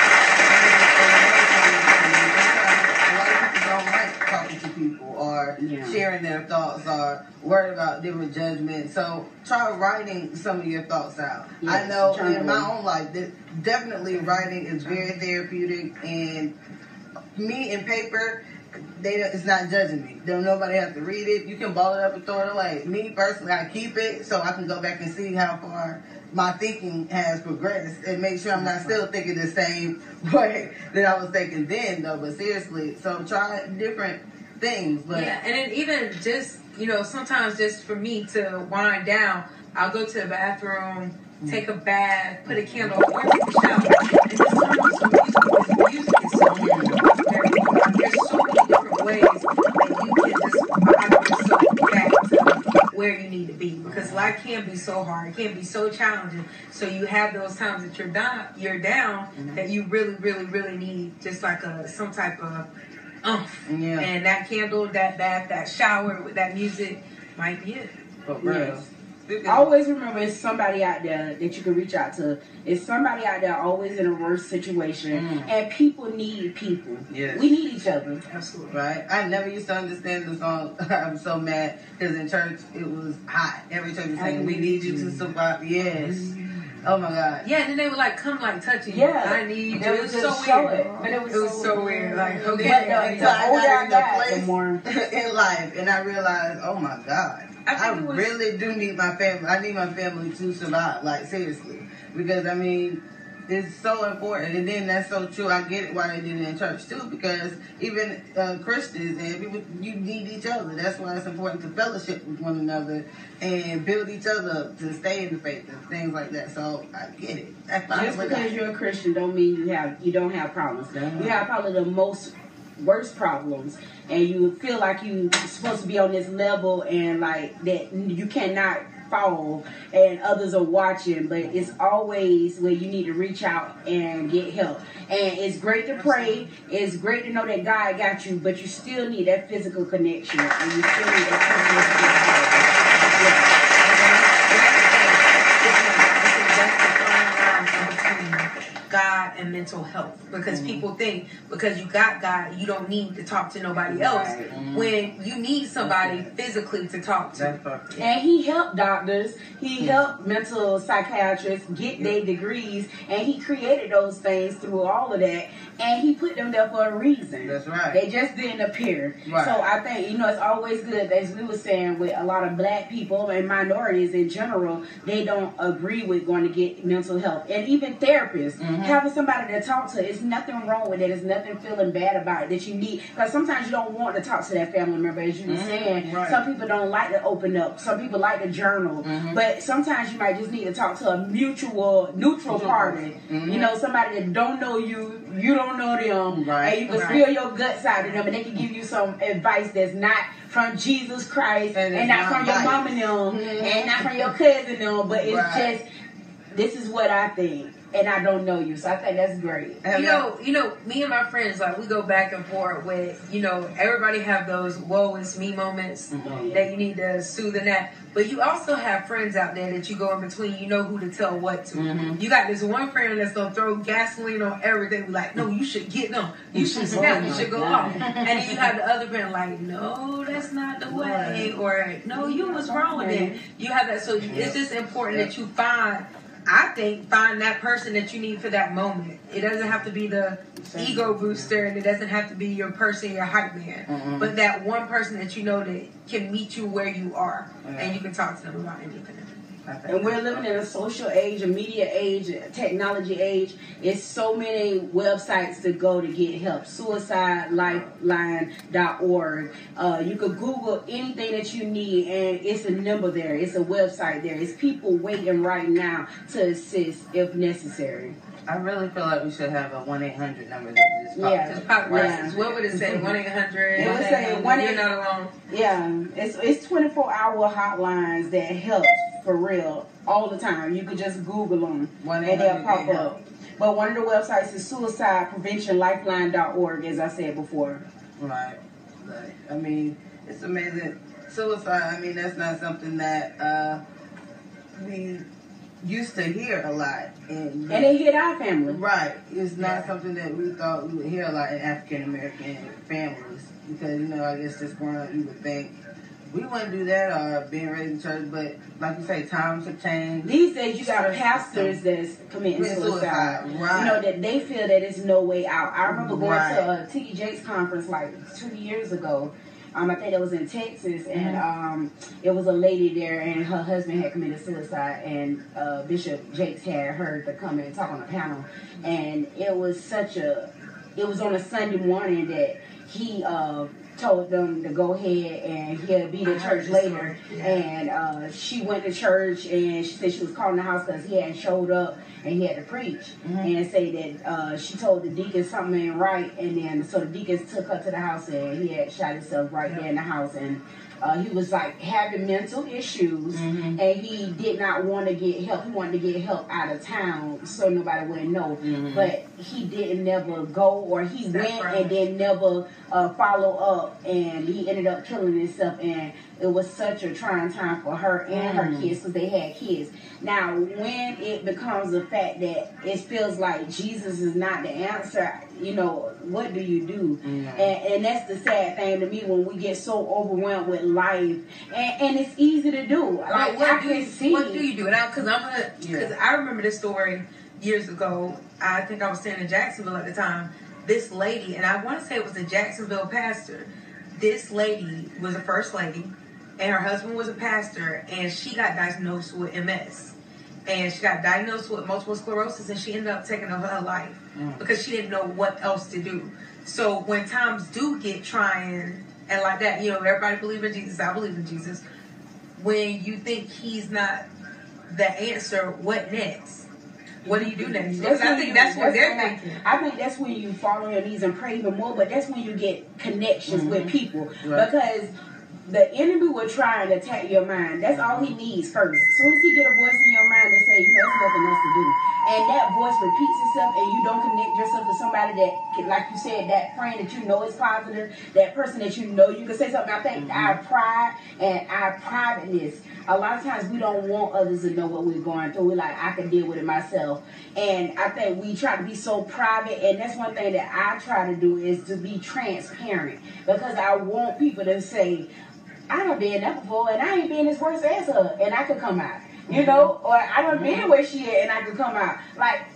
or Yeah. sharing their thoughts or worried about different judgments. So try writing some of your thoughts out. I Yes, know in my own life, that definitely writing is very therapeutic and me and paper. They it's not judging me. Don't nobody have to read it. You can ball it up and throw it away. Me personally, I keep it so I can go back and see how far my thinking has progressed and make sure I'm not still thinking the same way that I was thinking then though. But seriously, so try different things. But Yeah, and then even just you know, sometimes just for me to wind down, I'll go to the bathroom, mm. take a bath, put a candle, or take a shower, and just turn on some music. Because music is so There's so many different ways that you can just vibe yourself back to where you need to be. Because life can be so hard, it can be so challenging. So you have those times that you're down, you're down, mm-hmm. that you really, really, really need just like a some type of umph. Yeah. And that candle, that bath, that shower with that music might be it. but real. Yes. Speaking- Always remember it's somebody out there that you can reach out to. It's somebody out there always in a worse situation. Mm. And people need people. Yes. We need each other. Absolutely. Right? I never used to understand the song. I'm so mad because in church it was hot. Every church was saying, "We need you to survive." Yes. Oh my God. Yeah, and then they would like come like touching Yeah. I need you. They It was so weird. it. But it was, It was so weird. Like, okay. the, I need the So I got in a the place more. in life, and I realized, oh my God, I I, was- really do need my family. I need my family to survive, like seriously, because I mean, it's so important. And then that's so true. I get it why they did it in church too, because even uh, Christians and people, you need each other. That's why it's important to fellowship with one another and build each other up to stay in the faith and things like that. So I get it. That's Just because that. you're a Christian don't mean you have you don't have problems. You have probably the most worst problems, and you feel like you're supposed to be on this level and like that you cannot fall and others are watching but it's always where you need to reach out and get help. And it's great to pray. It's great to know that god got you but you still need that physical connection and you still need that God and mental health because Mm-hmm. people think because you got God you don't need to talk to nobody else Right. Mm-hmm. when you need somebody physically to talk to. And he helped doctors, he helped mental psychiatrists get their degrees, and he created those things through all of that. And he put them there for a reason. That's right. They just didn't appear. Right. So I think, you know, it's always good, as we were saying, with a lot of black people and minorities in general, they don't agree with going to get mental health. And even therapists, Mm-hmm. having somebody to talk to, there's nothing wrong with it. There's nothing feeling bad about it that you need. Because sometimes you don't want to talk to that family member, as you were saying. Mm-hmm. Right. Some people don't like to open up. Some people like to journal. Mm-hmm. But sometimes you might just need to talk to a mutual, neutral party. Mm-hmm. You know, somebody that don't know you, you don't know them, Right. and you can Right. spill your guts out of them, and they can give you some advice that's not from Jesus Christ, And and, not not from your mom and them, and not from your cousin them, but it's just this is what I think, and I don't know you, so I think that's great. You y'all- know, you know, me and my friends like we go back and forth with, you know, everybody have those woe is me moments Mm-hmm. that you need to soothe and that. But you also have friends out there that you go in between, you know who to tell what to. Mm-hmm. You got this one friend that's gonna throw gasoline on everything, like, no, you should get them, you should snap, you should go off. And then you have the other friend like, no, that's not the way, or no, you was wrong with it. You have that, so it's just important that you find. I think find that person that you need for that moment. It doesn't have to be the ego booster, and it doesn't have to be your person, your hype man, mm-hmm. but that one person that you know that can meet you where you are, and you can talk to them about anything. And we're living in a social age, a media age, a technology age. It's so many websites to go to get help. SuicideLifeline.org. Uh, you could Google anything that you need, and it's a number there. It's a website there. It's people waiting right now to assist if necessary. I really feel like we should have a one eight hundred number that just pops Yeah. Just pop Yeah. What would it say? One eight hundred. It would say 1-800. You're not alone. Yeah, it's it's 24 hour hotlines that help for real all the time. You could just Google them One and they'll pop up. But one of the websites is suicidepreventionlifeline.org, as I said before. Right. But, I mean, it's amazing. Suicide, I mean, that's not something that uh, we used to hear a lot. And, And it hit our family. Right. It's not Yeah. something that we thought we would hear a lot in African American families. Because, you know, I guess just growing up, you would think we wouldn't do that or being raised in church. But, like you say, times have changed. These days, you got pastors that's committing suicide. suicide, right. You know that they feel that there's no way out. I remember going Right. to a T.D. Jakes conference like two years ago. Um, I think it was in Texas, and Mm-hmm. um, it was a lady there, and her husband had committed suicide, and uh, Bishop Jakes had her to come and talk on the panel, and it was such a, it was on a Sunday morning that he uh, told them to go ahead and he'll be to church later, yeah. and uh, she went to church, and she said she was calling the house because he hadn't showed up, and he had to preach, and say that uh, she told the deacon something ain't right, and then so the deacons took her to the house, and he had shot himself right there in the house, and uh, he was like having mental issues, and he did not want to get help. He wanted to get help out of town so nobody would know, but he didn't never go, or he Step went right. and then never uh, follow up, and he ended up killing himself, and it was such a trying time for her and her mm. kids because they had kids. Now, when it becomes a fact that it feels like Jesus is not the answer, you know, what do you do? Mm. And, and that's the sad thing to me when we get so overwhelmed with life, and, and it's easy to do. Like, What I do you see. What do you do? Because I'm gonna. Because Yeah. I remember this story years ago. I think I was staying in Jacksonville at the time. This lady, and I want to say it was a Jacksonville pastor. This lady was a first lady, and her husband was a pastor, and she got diagnosed with MS. And she got diagnosed with multiple sclerosis, and she ended up taking over her life mm. because she didn't know what else to do. So when times do get trying and like that, you know, everybody believe in Jesus. I believe in Jesus when you think he's not the answer, what next? what do you do next? Because I think you- that's what they're when I- thinking. I think that's when you fall on your knees and pray even more, but that's when you get connections with mm-hmm. people Right. because the enemy will try and attack your mind. That's all he needs first. As soon as he get a voice in your mind that say, you know, there's nothing else to do, and that voice repeats itself, and you don't connect yourself to somebody that, like you said, that friend that you know is positive, that person that you know you can say something. I think mm-hmm. our pride and our privateness. A lot of times we don't want others to know what we're going through. We're like, I can deal with it myself. And I think we try to be so private, and that's one thing that I try to do is to be transparent because I want people to say, I done been there before, and I ain't been as worse as her, and I could come out. You know, or I done been where she at, and I could come out. Like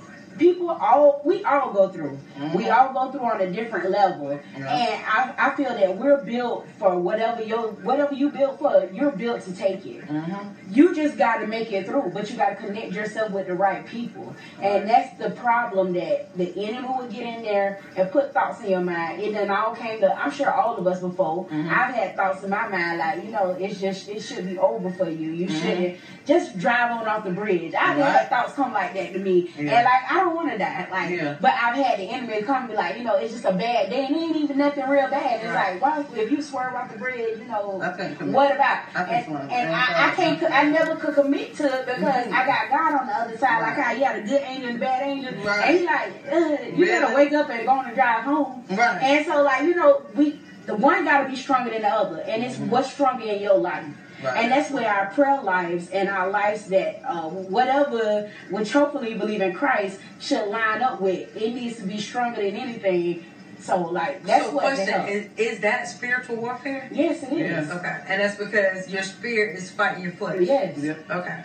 people, all we all go through. Mm-hmm. We all go through on a different level, and I, I feel that we're built for whatever your whatever you built for. You're built to take it. Mm-hmm. You just got to make it through, but you got to connect yourself with the right people, and that's the problem that the enemy would get in there and put thoughts in your mind. It done all came to. I'm sure all of us before. Mm-hmm. I've had thoughts in my mind like, you know, it's just it should be over for you. You shouldn't just drive on off the bridge. I've had thoughts come like that to me, and like I don't want to die. Like, Yeah. but I've had the enemy come and be like, you know, it's just a bad day, and it ain't even nothing real bad. It's Right. like, why if you swerve off the bridge, you know, I what about? I and and I, I can't, I never could commit to it because Mhm. I got God on the other side. Like Right. how you had a good angel and a bad angel, Right. and he like, you gotta wake up and go on and drive home. Right. And so, like, you know, we the one got to be stronger than the other, and it's what's stronger in your life. Mm-hmm. Right. And that's where our prayer lives and our lives that uh, whatever which hopefully believe in Christ should line up with. It needs to be stronger than anything. So, like, that's so, what question the help. is, is that spiritual warfare? Yes, it is. Yes. Okay, and that's because your spirit is fighting your flesh. Yes. Yep. Okay.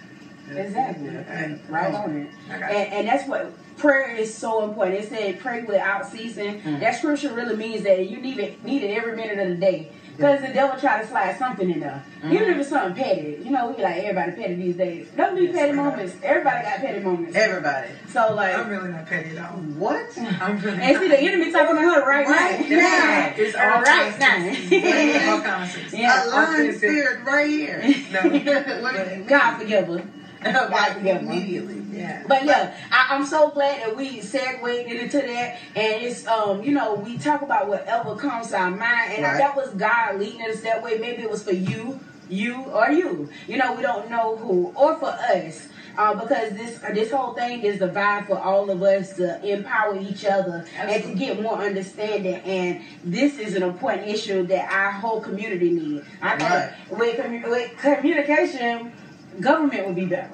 Exactly. Okay. Right on it. I got And, and that's what prayer is so important. It said pray without ceasing. Mm. That scripture really means that you need it, need it every minute of the day. Because the devil try to slide something in there. Mm. Even if it's something petty. You know, we like everybody petty these days. Don't be petty moments. Everybody got petty moments. Everybody. So like I'm really not petty at all. What? I'm really and see the enemy talking to her right, Right now. now. It's all all right kinds now. All kinds of Yeah. a lying Authentic. spirit right here. No. God forgive her. Like forgive her. immediately. Yeah. But yeah, I, I'm so glad that we segued into that, and it's um, you know, we talk about whatever comes to our mind, and Right. that was God leading us that way. Maybe it was for you, you or you. You know, we don't know who, or for us. Uh, because this this whole thing is the vibe for all of us to empower each other and to get more understanding. And this is an important issue that our whole community needs. I think Right. with, commu- with communication, government would be better.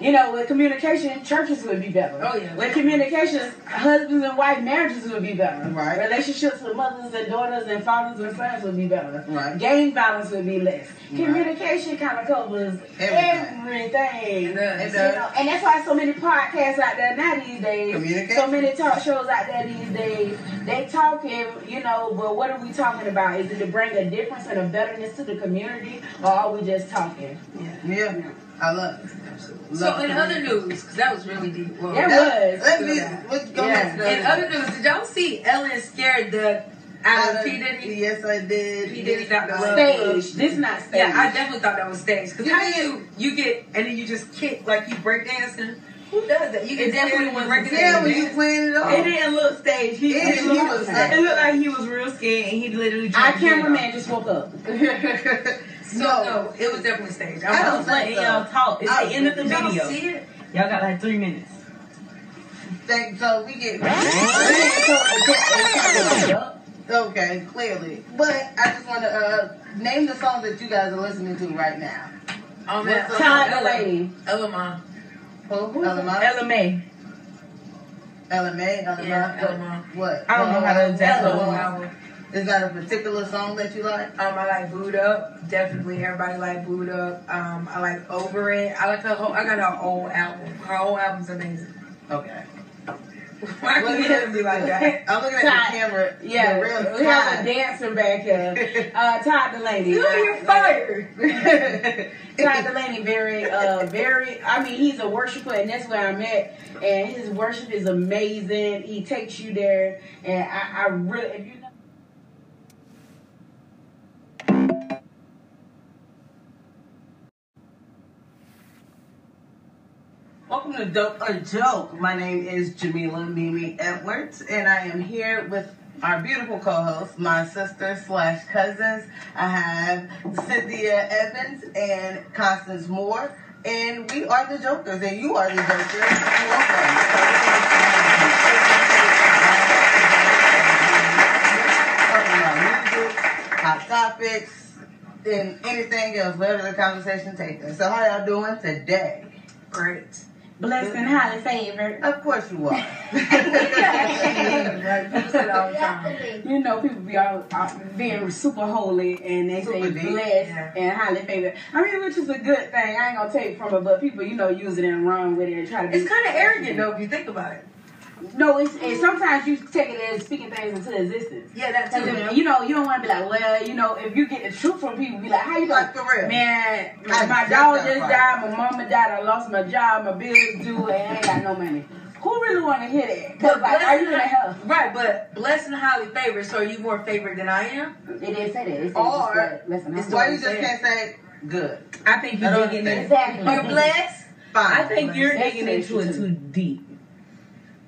You know, with communication, churches would be better. Oh, yeah. With communications, husbands and wife marriages would be better. Right. Relationships with mothers and daughters and fathers and sons would be better. Right. Gang violence would be less. Right. Communication kind of covers Everything. everything. It does. It You does. know, and that's why so many podcasts out there now these days. Communication. So many talk shows out there these days. They talking, you know, but what are we talking about? Is it to bring a difference and a betterness to the community, or are we just talking? Yeah. I love it. So in other news, because that was really deep. Well, Yeah. Let- was. Let me. Let's go Yeah. back. In other news, did y'all see Ellen scared the out of P Diddy? Yes, I did. P. Diddy got the Stage. This is not stage. Yeah, I definitely thought that was staged. Because how did. you you get and then you just kick like you break dancing? Who does that? You It definitely scared when you wasn't break Yeah, when you dance. playing it off. It didn't look staged. He, It- it, he looked, was- it looked like he was real scared, and he literally. Our tried to get it cameraman just woke up. So no, it was definitely staged. I I don't was letting so. y'all talk. It's I the end of the Did y'all video. see it? Y'all got like three minutes. Think- so we get okay, clearly. But I just want to uh, name the songs that you guys are listening to right now. Oh man, What's the- Todd Who? LMA? LMA. LMA? LMA? Yeah, What- LMA. What? I don't know how to exactly- Ella Is that a particular song that you like? Um, I like Boo'd Up. Definitely, everybody like Boo'd Up. Um, I like Over It. I like her whole. I got her whole album. Her whole album's amazing. Okay. Why can you let me like that? I'm looking at Todd- the camera. Yeah, The real we have a dancer back here. Uh, Todd Dulaney. You you're fired. Todd Dulaney, very, uh, very. I mean, he's a worshiper, and that's where I'm at. And his worship is amazing. He takes you there, and I, I really, if you Welcome to Dope or Joke. My name is Jamila Mimi Edwards, and I am here with our beautiful co-hosts, my sister slash cousins. I have Cynthia Evans and Constance Moore, and we are the Jokers, and you are the Jokers. Hot topics, and anything else, wherever the conversation takes us. So how y'all doing today? Great. Blessed and highly favored. Of course you are. You know, people be all, all being super holy and they say deep. blessed Yeah. and highly favored. I mean, which is a good thing. I ain't gonna take from it, but people, you know, use it and run with it and try to be. It's kind of arrogant though if you think about it. No, it's and sometimes you take it as speaking things into existence. Yeah, that Cause too. if- you know, you don't want to be like, well, you know, if you get the truth from people, be like, how you doing? Like for real. Man, I my just dog just fired. died, my mama died, I lost my job, my bills due, and I ain't got no money. Who really want to hear that? But like, are you blessed- gonna help? Right, but blessed and highly favored. So are you more favored than I am? It didn't say that. It said Or- just that. It's Why you just can't say good? I think you're don't digging understand. in. exactly. You're blessed. Fine. I think you're digging into it too deep.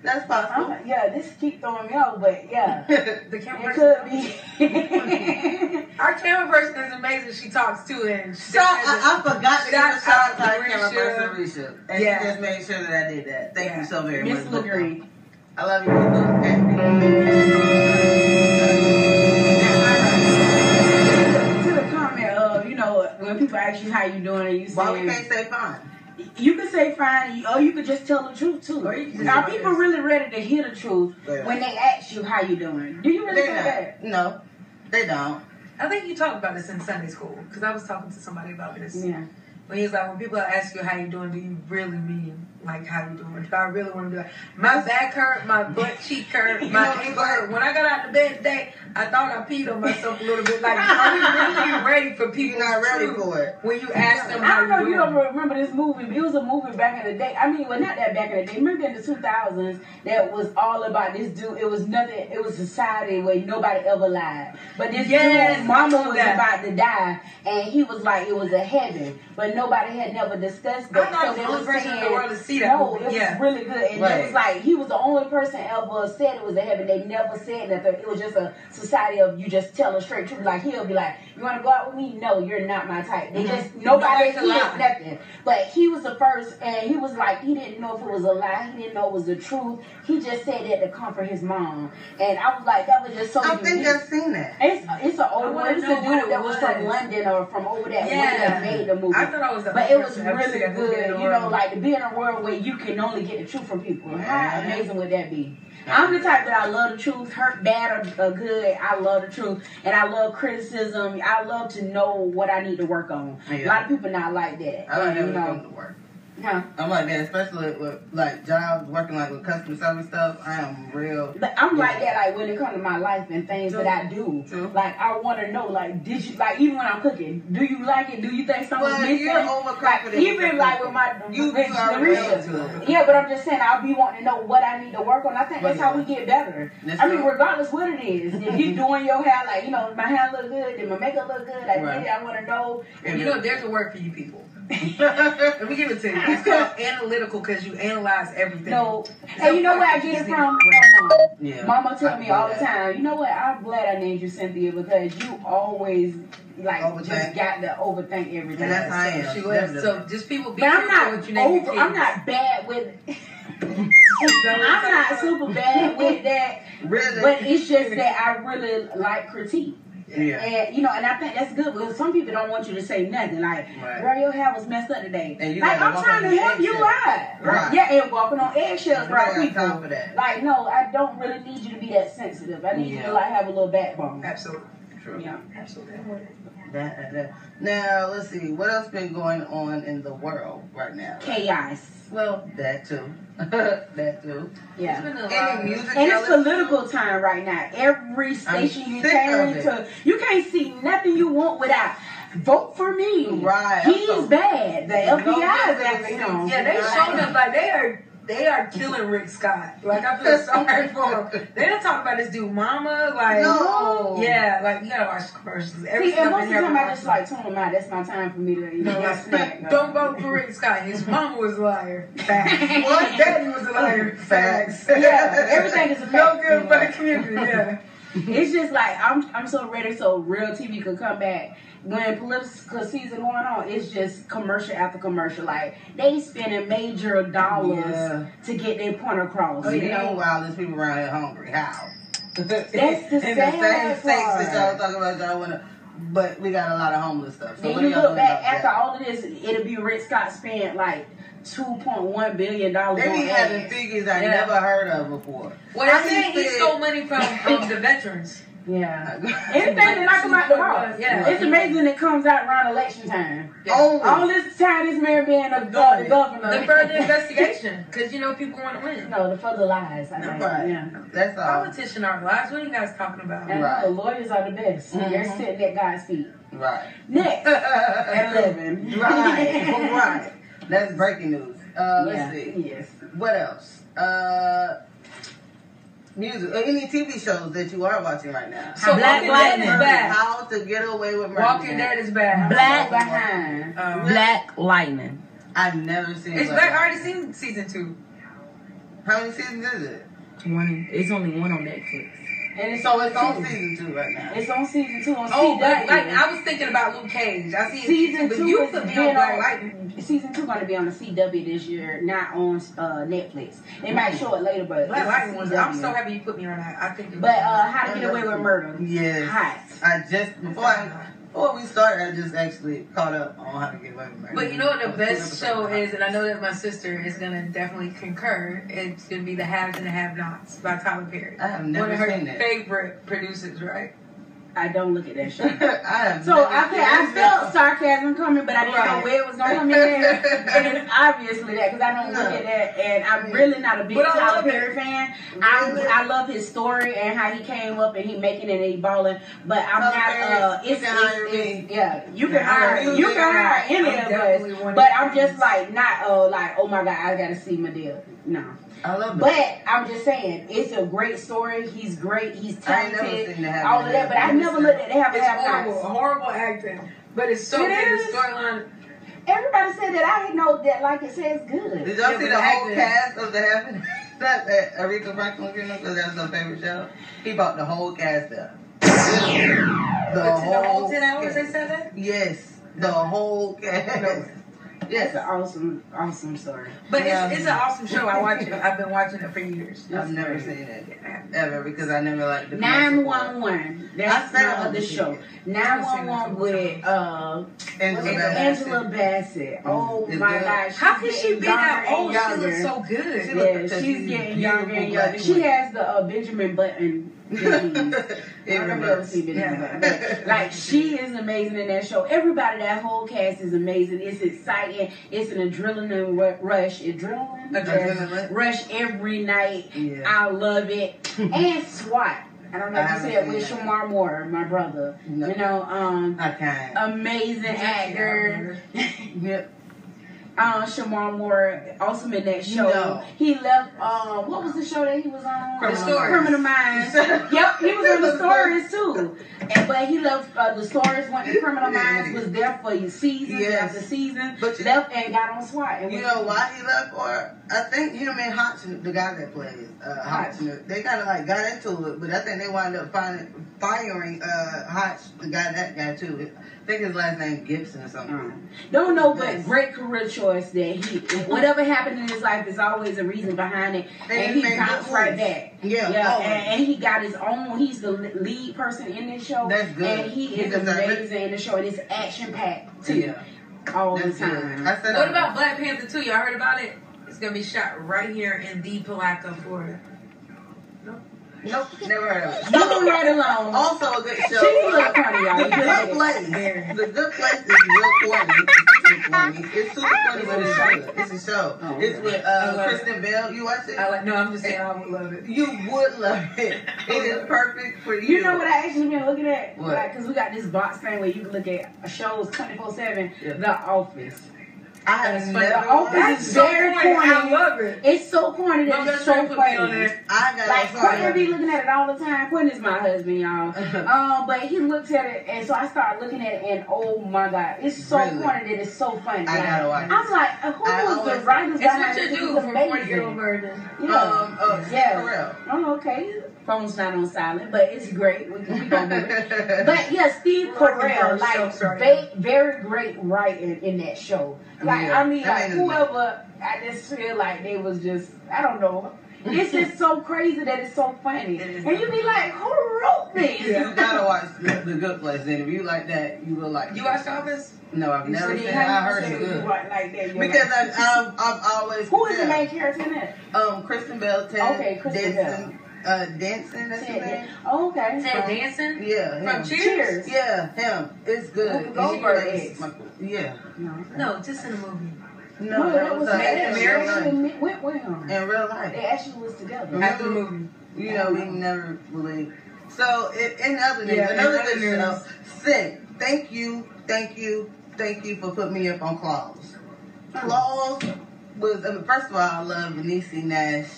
That's possible. I'm- yeah, this keep throwing me off, but yeah, The camera it person. could be. Our camera person is amazing. She talks too, and she So I, I forgot to Shout give a shout out to out our camera Risha. person, Risha. And Yeah. she just made sure that I did that. Thank Yeah. you so very much. Miss much. LaGree. I love you. Okay. To the comment of, you know, when people ask you how you doing and you say, Why we can't say fine? You can say fine, or you could just tell the truth too. Or you can just Are say people yes. really ready to hear the truth Yeah. when they ask you how you doing? Do you really They that? No, they don't. I think you talked about this in Sunday school because I was talking to somebody about this. Yeah. When he's like, when people ask you how you doing, do you really mean like how you doing? If I really want to do like, my back hurt, my butt cheek hurt, my know, ankle hurt. When I got out of bed today, I thought I peed on myself a little bit. Like, are we really ready for people? You're not ready for it. When you ask them I how don't know you you don't remember this movie. but It was a movie back in the day. I mean, well, not that back in the day. Remember in the 2000s that was all about this dude. It was nothing. It was society where nobody ever lied. But this Yes, dude, mama was that. about to die, and he was like, it was a heaven. But nobody had never discussed that. I thought I was they the only person in the world to see that No, movie. it Yeah. was really good. And it was like, he was the only person ever said it was a heaven. They never said that. It was just a society of you just telling straight truth. Like, he'll be like, you want to go out with me? No, you're not my type. They mm-hmm. just, nobody Nobody can hears nothing. But he was the first, and he was like, he didn't know if it was a lie. He didn't know it was the truth. He just said that to comfort his mom. And I was like, that was just so I think. I've seen that. It's it's an old one. It's a dude it that was from. London or from over there. Yeah. that made the movie. I thought I was the But it was person to ever see really that movie in good. You know, like to be in a world where you can only get the truth from people. How Yeah. amazing would that be? I'm the type that I love the truth, hurt bad or, or good. I love the truth, and I love criticism. I love to know what I need to work on. A lot of people not like that. I don't you ever come know, to work. Huh? I'm like that, especially with like jobs, working like with customer service stuff. I am real. But I'm like that, like when it comes to my life and things that I do. True. Like I want to know, like, did you like even when I'm cooking, do you like it? Do you think something's Well, missing? you're overconfident Like, even like with my You- with you are Larisha. real. Yeah, but I'm just saying I'll be wanting to know what I need to work on. I think that's Well, how we get better. That's I mean, true. regardless what it is, if you doing your hair, like you know, my hair look good, did my makeup look good? I Right. it. I want to know. And you know, there's a word for you people. Let me give it to you. It's called analytical because you analyze everything. No, and you know where I get it from? From. Yeah. Mama tell me feel all the time. You know what? I'm glad I named you Cynthia because you always like Overthink. just got to overthink everything. And that's how I am. She was. Definitely. So just people be But I'm not what you name over. I'm not bad with. I'm not super bad with that, really. but it's just that I really like critique. Yeah. And you know, and I think that's good because some people don't want you to say nothing. Like, Right. girl, your hair was messed up today. And you like, I'm trying to help you out. Right. Yeah, and walking on eggshells, You right? People. time for that. Like, no, I don't really need you to be that sensitive. I need you Yeah. to like have a little backbone. Absolutely. True. Yeah. Absolutely. That, that, that. Now let's see what else been going on in the world right now. Chaos. Well, that too. that too. It's Yeah. been a lot Any music? And it's listen political time right now. Every station you turn of to, you can't see nothing you want without vote for me. Right, He's so- bad. The FBI is No, after him. Yeah, they showed us like they are they are killing Rick Scott. Like I feel sorry for him. They don't talk about this dude, Mama. Like, No. yeah, like you gotta watch the commercials. Every See, and most of the time I just like tune them out. That's my time for me to you know No, snack. don't vote for Rick Scott. His mama was a liar. Facts. What? His daddy was a liar. Facts. Yeah, everything is a fact. No good for the community. Yeah. It's just like I'm I'm so ready so real TV could come back. When political season going on, it's just commercial after commercial. Like they spending major dollars Yeah. to get their point across. Oh, you you know, know? while there's people around here hungry. How? That's the In the same sad states that y'all talking about, y'all wanna, but we got a lot of homeless stuff. So Then you look back after that? all of this, it'll be Rick Scott spent like two point one billion dollars. They be having figures I Yeah. never heard of before. Well, How they're saying he stole money from um, the veterans. Yeah, anything that knock him out the ball. Yeah. It's amazing it comes out around election time. Only. All this time, this man being a uh, the governor. The further investigation, because you know people want to win. No, the further lies. I think. Right. Yeah. That's all. Politician aren't lies. What are you guys talking about? And Right. the lawyers are the best. They're Mhm. sitting at God's feet. Right. Next, at 11. right. right. That's breaking news. Uh, let's see. Yes. What else? Uh, music. or any TV shows that you are watching right now? So Black Walking is Lightning. bad. How to get away with murder. Walking Dead is bad. Black- Behind. Um, Black Lightning. I've never seen. It's Black back. I Lightning. already seen season two. How many seasons is it? One. It's only one on Netflix. And it's So it's on season two right now. It's on season two on Oh, CW. Black Lightning. I was thinking about Luke Cage. I see Season but two you is put me being on Black Lightning. Season two going to be on the CW this year, not on uh, Netflix. They might show it later, but Black Lightning was. I'm so happy you put me on that. I think. But uh, How to Get Away with Murder. Yes. Hot. I just before I before we started, I just actually caught up on how to get away with murder. But you know what the best show is, and I know that my sister is gonna definitely concur. It's gonna be The Haves and the Have-Nots by Tyler Perry. I have One of her seen that. favorite producers, right? I don't look at that show. I So I, I felt sarcasm coming, but I didn't know where it was going to come in. and obviously that, because I don't look at that, and I'm really not a big I Tyler. Perry fan. I, Really? I love his story and how he came up and he making it and he balling, but I'm Tyler not. Perry, Uh, you it's, it's, it's- yeah, you can Yeah, hire you you can hire any of us, but I'm just like not uh like oh my god I gotta see Madea. No, I love but that. I'm just saying it's a great story. He's great. He's I never talented. seen the All of that, but I never looked at the have It's have horrible, nots. horrible acting, but it's so It good. is? The storyline. Everybody said that I didn't know that like it says good. Did y'all Yeah, see but the whole cast of the Heaven? That that Aretha Franklin, you know, because that's her favorite show. He bought the whole cast up. The But in the whole whole ten hours they said that. Yes, the whole cast. Yes, an awesome, awesome story. But Yeah. it's, it's an awesome show. I watch it. I've been watching it for years. I've never seen it ever because I never liked the Nine one one. That's the other it. show. Nine one one with uh Angela Bassett. Angela Bassett. Oh It's my good. gosh. How can she be that old? She looks so good. She Yeah, she's she's getting younger and younger. She has the uh, Benjamin Button disease. I In don't know if you ever reverse. seen Benjamin Yeah. Like she is amazing in that show. Everybody, that whole cast is amazing. It's exciting. It's an adrenaline ru- rush. Adrenaline, Adrenaline. rush every night. Yeah. I love it. and SWAT. I don't know if you see it with. Shemar Moore, my brother. No. You know, um, can't. amazing actor. Yep. Um, Shemar Moore, also in that show. No. He left. Um, what was the show that he was on? Criminal Uh, Stories. Criminal Minds. yep, he was on the stories too. And but he left. Uh, the stories went to Criminal Minds. Was there for seasons Yes. after season. But you- left and got on SWAT. And You know why he left? Or I think him and Hodgson, the guy that plays uh, Hodgson, they kind of like got into it, but I think they wound up finding, firing uh, Hodge, the guy that guy too. I think his last name Gibson or something. Um, don't know, but great career choice that he. Whatever happened in his life, there's always a reason behind it, and, And he he bounced right back. Yeah, yeah, and, and he got his own. He's the lead person in this show. That's good. And he He is deserves it. amazing in the show, and it's action packed too, Yeah, all that's the good. time. I said What I- about Black Panther 2? Y'all heard about it? It's gonna be shot right here in the Palatka, Florida. Nope, never heard of it. Moving right along. Also a good show. She's a little funny, y'all. The Good Place. The Good Place is real corny. It's super funny. It's super funny, but it's good. It's a show. Oh, It's with uh, Kristen Bell. You watch it? I like. No, I'm just saying I would love it. You would love it. It is perfect for you. You know what I actually been looking at? What? Like, cause we got this box thing where you can look at shows 24 seven. Yeah. The Office. I have never. The office That's so very corny. corny. I love it. It's so corny that it's so friend put me on funny. I got Like Quentin be looking at it all the time. Quentin is my husband, y'all. um, but he looks at it, and so I started looking at it, and oh my god, it's so Really? corny that it's so funny. I Like, gotta watch I'm like, uh, who I was the writers It's what you do for 40 year old. Yeah. Um, uh, Yeah. Pharrell. Oh, okay. Phone's not on silent, but it's great. We, we gonna do it. But yeah, Steve We're working Carell, like ourselves right very great writing in that show. Like Yeah, I mean, like whoever, I just feel like they was just, I don't know. It's just so crazy that it's so funny, It is and you be like, who wrote this? You gotta watch the, the Good Place. Then if you like that, you will like. You watch The Office? No, I've never So seen it. I how heard say it's good. like that? Because like- I, I've, I've always. who is the main character in that? Um, Kristen Bell, Okay, Kristen Denson, uh. That's Ted, name. oh, okay. Ted Danson? Yeah, him. From Cheers? Yeah, him. It's good. Goldberg. Yeah. No, No, just in the movie. No, no, that was Made in they went with him. in real life. They actually was together. After the movie. You know, we never really. So, in, in other news, Yeah, another other good show. Sid, thank you, thank you, thank you for putting me up on Claws. Claws was, I mean, first of all, I love Niecy Nash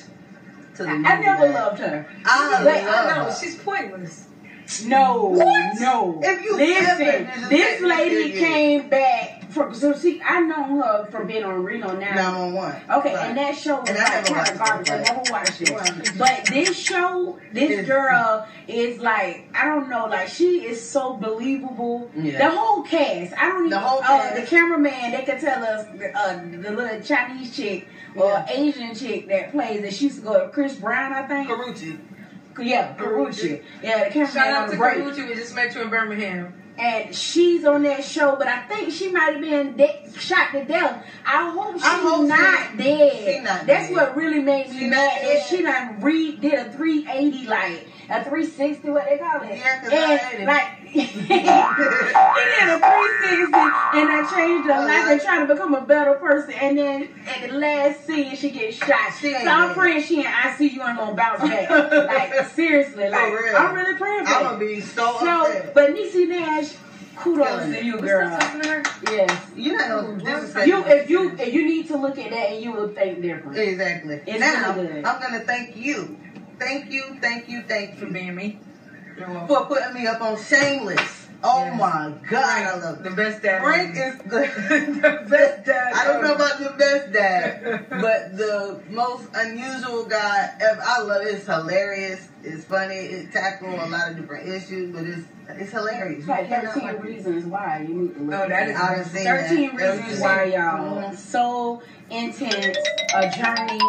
to the I. Never loved her. I No, her. she's pointless. No, What? no. If you listen, this lady came back from. So see, I know her from being on Reno now. 911. Okay, Right. and that show was And I like never kind watched of garbage. it, I never watched it. Right. But this show, this girl is like, I don't know, like she is so believable. Yeah. The whole cast, I don't even. The whole uh, cast. the cameraman, they could tell us uh, the little Chinese chick or Yeah. Asian chick that plays that she used to go Chris Brown, I think. Karrueche. Yeah, Karrueche. Yeah, the cameraman Shout out to break. We just met you in Birmingham. and she's on that show, but I think she might have been de- shot to death. I hope she's hope not she- dead. she not That's dead. what really made me She mad. That she done re did a 380 like a 360, what they call it? Yeah, 'cause I and it. like he did a 360 and I changed her life and trying to become a better person. And then at the last scene, she gets shot. She so I'm praying she in ICU and gonna bounce back. like seriously, like real. I'm really praying for I'm gonna be so, So, upset. but Niecy Nash, kudos Killing to you, We girl. still talking to her? Yes. You're not gonna disrespect You, if you, if you need to look at that and you will think different. Exactly. It's now, really good. I'm gonna thank you. Thank you, thank you, thank you. For being me. For putting me up on Shameless. Oh Yes. my God, I love it. The best dad. Frank ever. is the the best dad. I don't know about the best dad, but the most unusual guy ever. I love it. It's hilarious. It's funny. It tackles a lot of different issues, but it's it's hilarious. Like 13 like it. reasons why you need to look Oh, at that it. is- I done seen that. 13 reasons Everything. why, y'all. Mhm. So intense, a journey.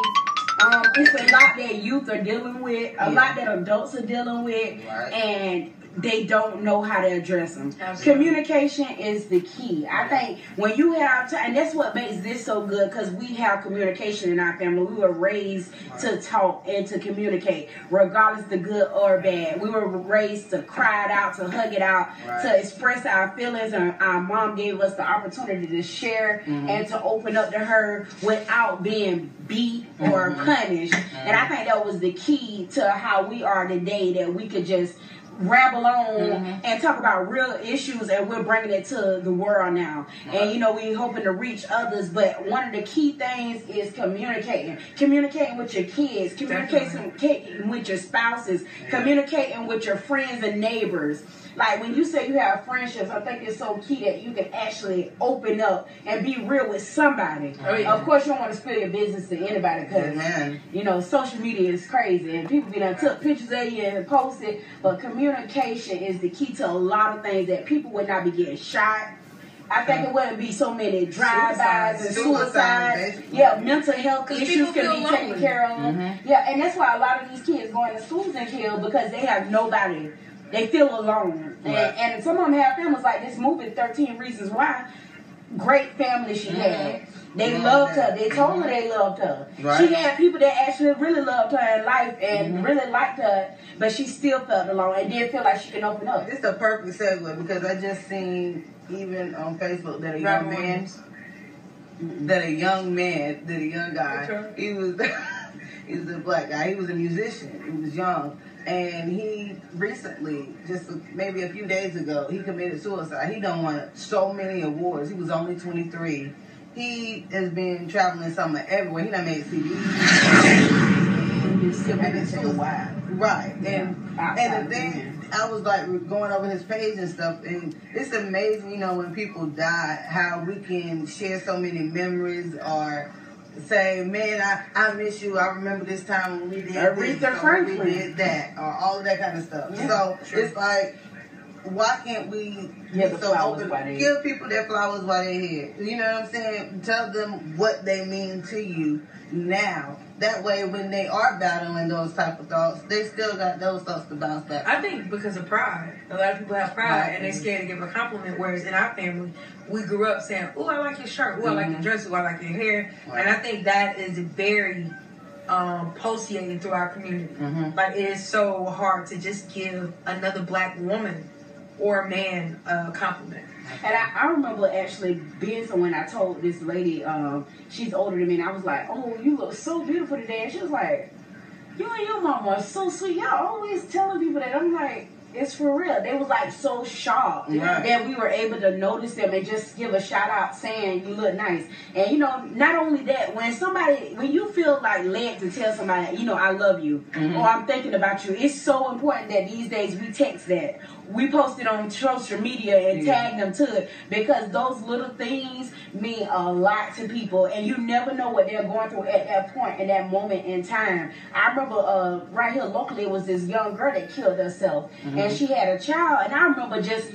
Um, it's a lot that youth are dealing with, a Yeah. lot that adults are dealing with, Right. and they don't know how to address them. Absolutely. Communication is the key. I think when you have to, and that's what makes this so good because we have communication in our family. We were raised to talk and to communicate, regardless the good or bad. We were raised to cry it out, to hug it out, Right. to express our feelings, and our mom gave us the opportunity to share Mhm. and to open up to her without being beat or Mhm. punished. And I think that was the key to how we are today. That we could just ramble on Mhm. and talk about real issues and we're bringing it to the world now. And you know we're hoping to reach others but one of the key things is communicating. Communicating with your kids communicating communicating with your spouses communicating with your friends and neighbors like when you say you have friendships i think it's so key that you can actually open up and be real with somebody Oh, yeah. of course you don't want to spill your business to anybody because Amen. you know, social media is crazy and people be done took pictures of you and posted, but communication is the key to a lot of things that people would not be getting shot. I think it wouldn't be so many drive-bys and suicides. basically. Yeah, mental health issues can feel be taken care of. Mhm. Yeah, and that's why a lot of these kids going to schools and kill because they have nobody. They feel alone. Right. And, and some of them have families like this movie, 13 Reasons Why. Great family she had. They Mhm. loved her. They told her they loved her. Right. She had people that actually really loved her in life and Mhm. really liked her, but she still felt alone and didn't feel like she could open up. This is a perfect segue because I just seen even on Facebook that a Robin young man, Williams. that a young man, that a young guy, he was, he was a black guy. He was a musician. He was young, and he recently, just maybe a few days ago, he committed suicide. He done won so many awards. He was only 23. he has been traveling somewhere everywhere. He done made CDs. Been to a. Right. And and the thing I was like going over his page and stuff and it's amazing, you know, when people die, how we can share so many memories or say, Man, I, I miss you, I remember this time when we did Aretha this Franklin. we did that or all of that kind of stuff. Yeah, so sure. it's like why can't we the flowers open- give people their flowers while they're here? You know what I'm saying? Tell them what they mean to you now. That way, when they are battling those type of thoughts, they still got those thoughts to bounce back. I think because of pride. A lot of people have pride and they're scared to give a compliment. Whereas in our family, we grew up saying, "Oh, I like your shirt. Oh, I like your dress. Oh, I like your hair." And I think that is very um, pulsating through our community. Mhm. Like it is so hard to just give another black woman or man a compliment. And I, I remember actually being someone I told this lady, um, she's older than me, and I was like, Oh, you look so beautiful today. And she was like, You and your mama are so sweet. Y'all always telling people that. I'm like, it's for real. They was like so shocked Right. that we were able to notice them and just give a shout out saying you look nice. And you know, not only that, when somebody, when you feel like led to tell somebody, you know, I love you or I'm thinking about you, it's so important that these days we text that. We post it on social media and Yeah. tag them to it because those little things mean a lot to people and you never know what they're going through at that point in that moment in time. I remember uh, right here locally it was this young girl that killed herself and she had a child and I remember just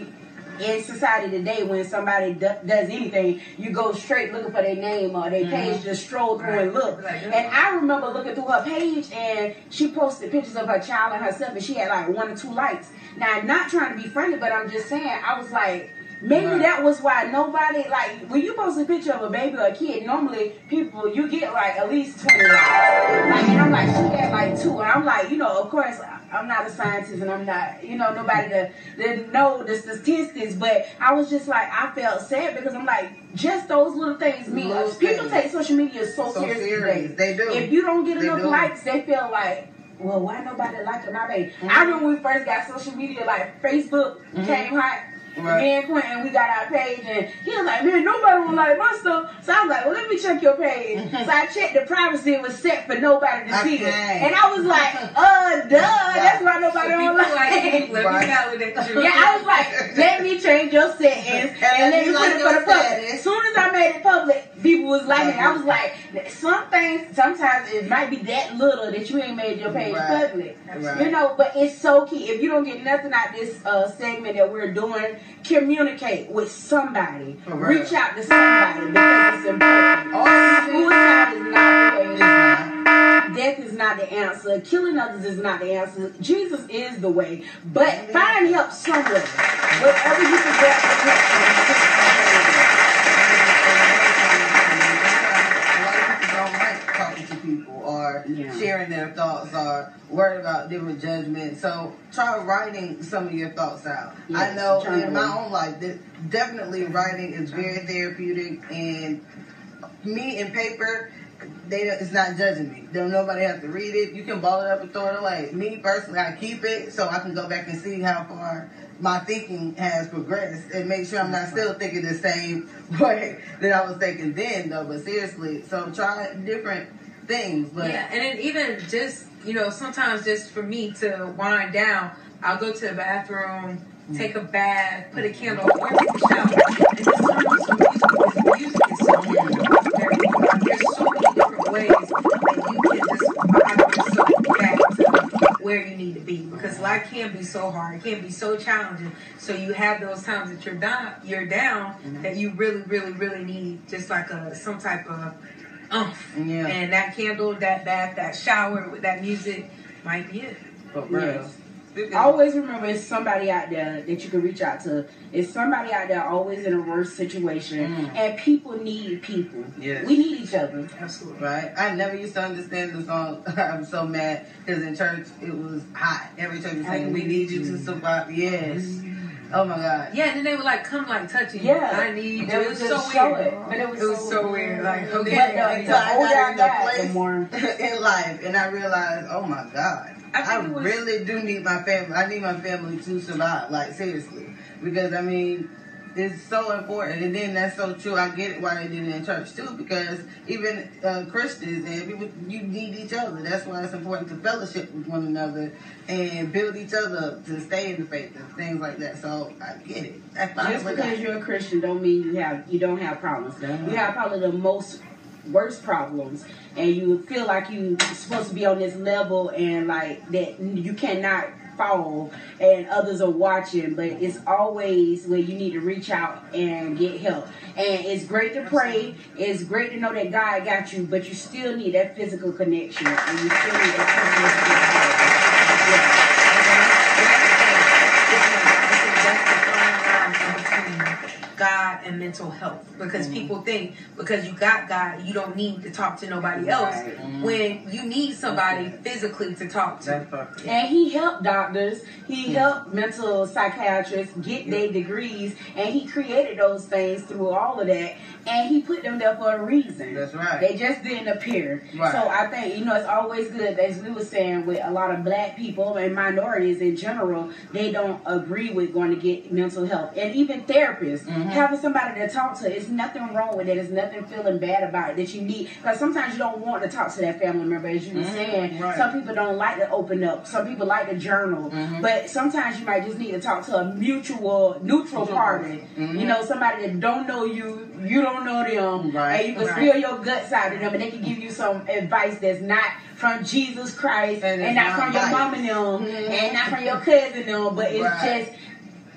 in society today when somebody do, does anything you go straight looking for their name or their mm-hmm. page just stroll through and look. Right. and I remember looking through her page and she posted pictures of her child and herself and she had like one or two likes. Now not trying to be funny but I'm just saying I was like Maybe Right. that was why nobody like when you post a picture of a baby or a kid. Normally, people you get like at least twenty likes. Like, and I'm like, she had like two, and I'm like, you know, of course, I'm not a scientist, and I'm not, you know, nobody to, to know the statistics. But I was just like, I felt sad because I'm like, just those little things mean. Those people things. take social media so, So serious. serious. They do. If you don't get They enough do. likes, they feel like. Well, why nobody liking my baby? I mm-hmm. remember when we first got social media, like Facebook mm-hmm. came hot. Right. Me and Quentin, we got our page, and he was like, "Man, nobody will like my stuff." So I was like, "Well, let me check your page." so I checked the privacy; it was set for nobody to see it, and I was like, "Uh, duh, that's why nobody So don't like like it." you, let Right. me validate you. Yeah, I was like, let me change your settings and, let let me me put like it for the public. status. As soon as I made it public, people was liking it. I was like, some things, sometimes it might be that little that you ain't made your page Right. public. Right. You know, but it's so key. If you don't get nothing out this uh, segment that we're doing, communicate with somebody. Real. Reach out to somebody because it's important. Or Suicide is not the way. Not. Death is not the answer. Killing others is not the answer. Jesus is the way. But find help somewhere. Wherever you can get A or Yeah. sharing their thoughts or worried about different judgments. So try writing some of your thoughts out. I Yes, know in my own life, definitely writing is very therapeutic and me and paper. They it's not judging me. Don't nobody have to read it. You can ball it up and throw it away. Me personally, I keep it so I can go back and see how far my thinking has progressed and make sure I'm not still thinking the same way that I was thinking then. Though, but seriously, so try different things. But Yeah, and then even just you know, sometimes just for me to wind down, I'll go to the bathroom, mm. take a bath, put a candle, or take a shower, and just turn on some music. Because music is so very There's so many different ways that you can just vibe yourself back to where you need to be. Because life can be so hard, it can be so challenging. So you have those times that you're down, you're down, mm-hmm. that you really, really, really need just like a some type of umph. Yeah. And that candle, that bath, that shower with that music might be it. for real. Yes. Speaking Always remember it's somebody out there that you can reach out to. It's somebody out there always in a worse situation. Mm. And people need people. Yes. We need each other. Absolutely. Right? I never used to understand the song. I'm so mad because in church it was hot. Every church was saying, "We need you to survive." Yes. Oh my God. Yeah, and then they would like come like touching Yeah. you. I need you. It was so weird. it. But it was, It was so weird. Like, okay. I the need I got in the place more. in life, and I realized, oh my God, I I, was- really do need my family. I need my family to survive. Like seriously, because I mean, is so important, and then that's so true. I get it why they did it in church too, because even uh, Christians and people, you need each other. That's why it's important to fellowship with one another and build each other up to stay in the faith and things like that. So I get it. That's Just because that. you're a Christian don't mean you have you don't have problems. Uh-huh. You have probably the most worst problems, and you feel like you're supposed to be on this level and like that you cannot fall, and others are watching. But it's always where you need to reach out and get help. And it's great to pray. It's great to know that God got you, but you still need that physical connection, and you still need God and mental health. Because people think because you got God you don't need to talk to nobody else. Right. when you need somebody physically to talk to. And he helped doctors, he helped mental psychiatrists get their degrees, and he created those things through all of that. And he put them there for a reason. That's right. They just didn't appear. Right. So I think, you know, it's always good, as we were saying, with a lot of black people and minorities in general, they don't agree with going to get mental health. And even therapists, Mm-hmm. having somebody to talk to, there's nothing wrong with it. It's nothing feeling bad about it that you need. Because sometimes you don't want to talk to that family member, as you were saying. Mm-hmm. Right. Some people don't like to open up. Some people like to journal. Mm-hmm. But sometimes you might just need to talk to a mutual, neutral party. Mm-hmm. You know, somebody that don't know you, you don't know them, Right. and you can Right. spill your guts out of them, and they can give you some advice that's not from Jesus Christ, And and, not, from your mom and them, Mhm. and not from your cousin them, but it's Right. just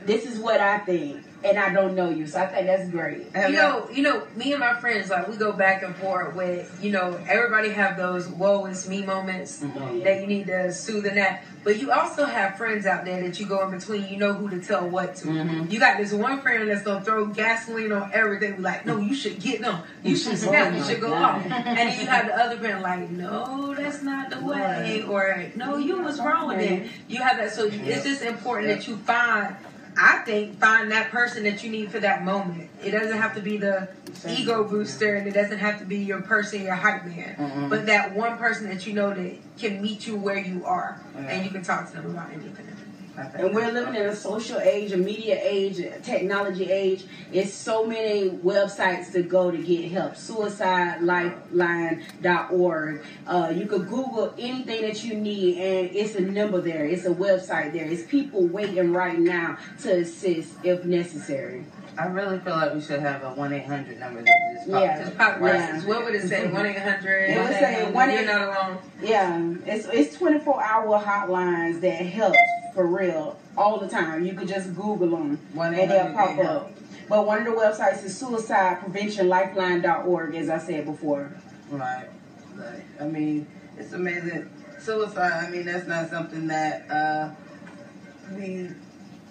this is what I think, and I don't know you, so I think that's great. You y'all- know, you know, me and my friends like we go back and forth with, you know, everybody have those woe is me moments Mm-hmm. that you need to soothe and that. But you also have friends out there that you go in between, you know who to tell what to. Mm-hmm. You got this one friend that's gonna throw gasoline on everything, like, no, you should get them, you should snap, you should go off. And then you have the other friend like, no, that's not the way, or no, you was wrong with it. You have that, so it's just important that you find. I think find that person that you need for that moment. It doesn't have to be the ego booster, and it doesn't have to be your person, your hype man, Mhm. but that one person that you know that can meet you where you are, Yeah. and you can talk to them about anything. And we're living in a social age, a media age, a technology age. It's so many websites to go to get help. SuicideLifeline.org. Uh, you could Google anything that you need, and it's a number there. It's a website there. It's people waiting right now to assist if necessary. I really feel like we should have a one eight hundred number that just pops Yeah. Just pop Yeah. What would it say? One eight hundred. It would say one You're not alone. Yeah, it's it's 24 hour hotlines that help for real all the time. You could just Google them and they'll pop up. But one of the websites is suicidepreventionlifeline.org, as I said before. Right. Like, I mean, it's amazing. Suicide, I mean, that's not something that uh, we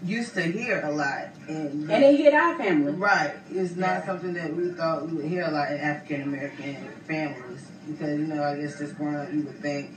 used to hear a lot. And, And it hit our family. right. It's not Yeah. something that we thought we would hear a lot in African American families. Because, you know, I guess just growing up, you would think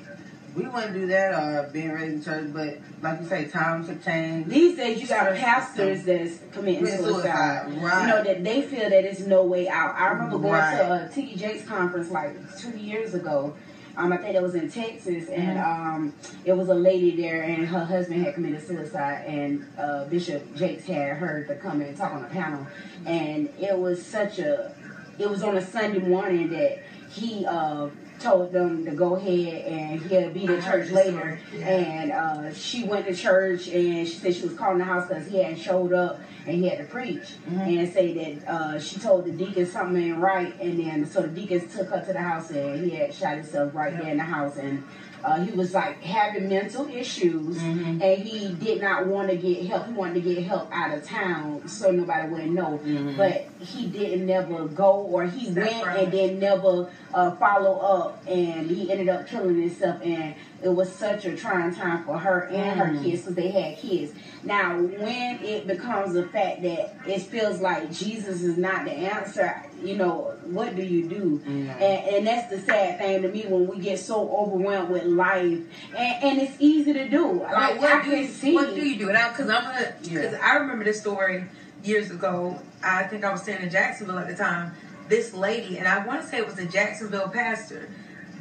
we wouldn't do that or being raised in church. But, like you say, times have changed. These days, you got pastors that's committing suicide. suicide, right. You know that they feel that there's no way out. I remember going Right. to a T.D. Jakes conference like two years ago. Um, I think it was in Texas, and Mm-hmm. um, it was a lady there, and her husband had committed suicide, and uh, Bishop Jakes had her to come and talk on the panel, and it was such a, it was on a Sunday morning that he uh, told them to go ahead and he'll be to church later, yeah. and uh, she went to church, and she said she was calling the house because he hadn't showed up, and he had to preach, and say that uh, she told the deacon something ain't right, and then so the deacons took her to the house, and he had shot himself right there in the house, and uh, he was like having mental issues, Mm-hmm. and he did not want to get help. He wanted to get help out of town so nobody would know, Mhm. but he didn't never go, or he Step went and then never uh, follow up, and he ended up killing himself, and it was such a trying time for her and her Mm. kids because they had kids. Now, when it becomes a fact that it feels like Jesus is not the answer, you know, what do you do? Yeah. And, and that's the sad thing to me when we get so overwhelmed with life, and, and it's easy to do. Like, I what do you see. what do you do? Because I'm gonna because Yeah. I remember this story years ago. I think I was staying in Jacksonville at the time. This lady, and I want to say it was a Jacksonville pastor.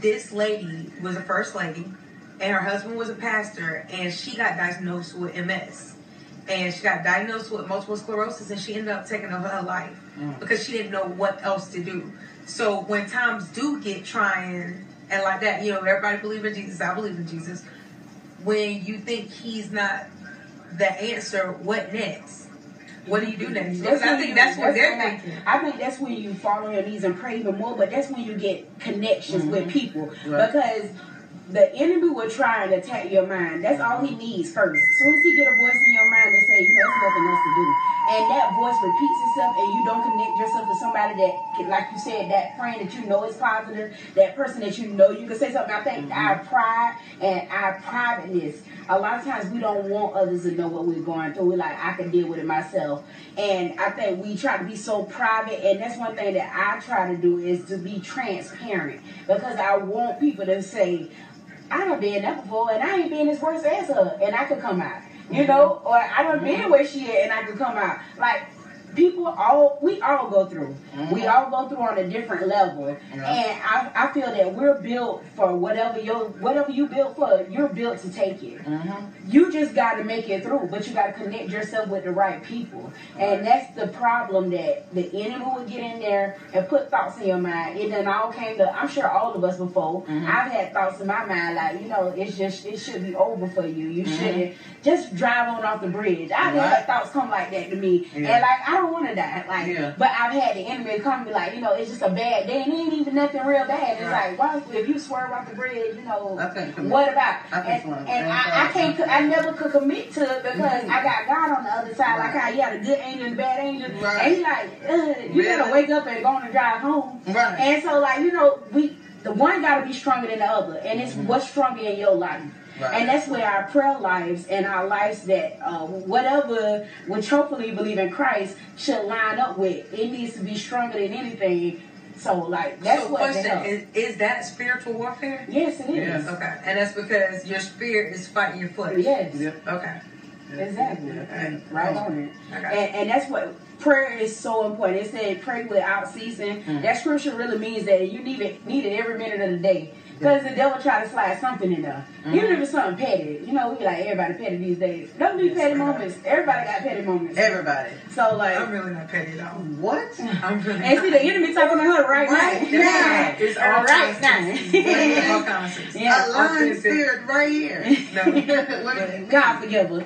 This lady was a first lady, and her husband was a pastor, and she got diagnosed with MS. and she got diagnosed with multiple sclerosis, and she ended up taking over her life mm. because she didn't know what else to do. So when times do get trying and like that, you know, everybody believe in Jesus. I believe in Jesus. When you think He's not the answer, what next? What do you do next? Because I think you- that's what they're when- thinking. I think that's when you fall on your knees and pray even more, but that's when you get connections Mm-hmm. with people. Right. Because the enemy will try and attack your mind. That's all he needs first. As soon as he get a voice in your mind that say, you know, there's nothing else to do. And that voice repeats itself and you don't connect yourself to somebody that, like you said, that friend that you know is positive, that person that you know you can say something. I think Mm-hmm. our pride and our privateness, a lot of times we don't want others to know what we're going through. We're like, I can deal with it myself. And I think we try to be so private, and that's one thing that I try to do is to be transparent because I want people to say, I done been that before, and I ain't been as worse as her, and I could come out. You mm-hmm. know, or I done been where she at, and I could come out. Like people, all we all go through. Mm-hmm. We all go through on a different level, and I, I feel that we're built for whatever your whatever you built for. You're built to take it. Mm-hmm. You just got to make it through, but you got to connect yourself with the right people, and that's the problem that the enemy would get in there and put thoughts in your mind. It then all came to. I'm sure all of us before. Mm-hmm. I've had thoughts in my mind like, you know, it's just it should be over for you. You shouldn't just drive on off the bridge. I've had thoughts come like that to me, Yeah. and like I don't want to die. Like, Yeah. but I've had the enemy come and be like, you know, it's just a bad day, and it ain't even nothing real bad. It's Right. like, why if you swerve off the bridge, you know, I what about? I and and I, I can't, I never could commit to it because Mhm. I got God on the other side. Like Right. how he had a good angel and a bad angel, Right. and he like, you gotta wake up and go on and drive home. Right. And so, like, you know, we the one got to be stronger than the other, and it's what's stronger in your life. Mm-hmm. Right. And that's where our prayer lives and our lives that uh, whatever, which hopefully believe in Christ, should line up with. It needs to be stronger than anything. So, like, that's so, what the question is, is that spiritual warfare? Yes, it is. Yes. Okay, and that's because your spirit is fighting your flesh. Yes, Yep. Okay. exactly. Okay. Right on it. Okay. And, and that's what prayer is so important. It said pray without ceasing. Mm. That scripture really means that you need it, need it every minute of the day. Because the devil try to slide something in there. Mm. Even if it's something petty. You know, we like everybody petty these days. Don't be petty moments. Everybody got petty moments. Everybody. So like I'm really not petty at all. What? I'm really and see the enemy talking to her right, Right now. now. It's all right now. All kinds of stuff. Yeah. A lying Authentic. spirit right here. No. God forgive her.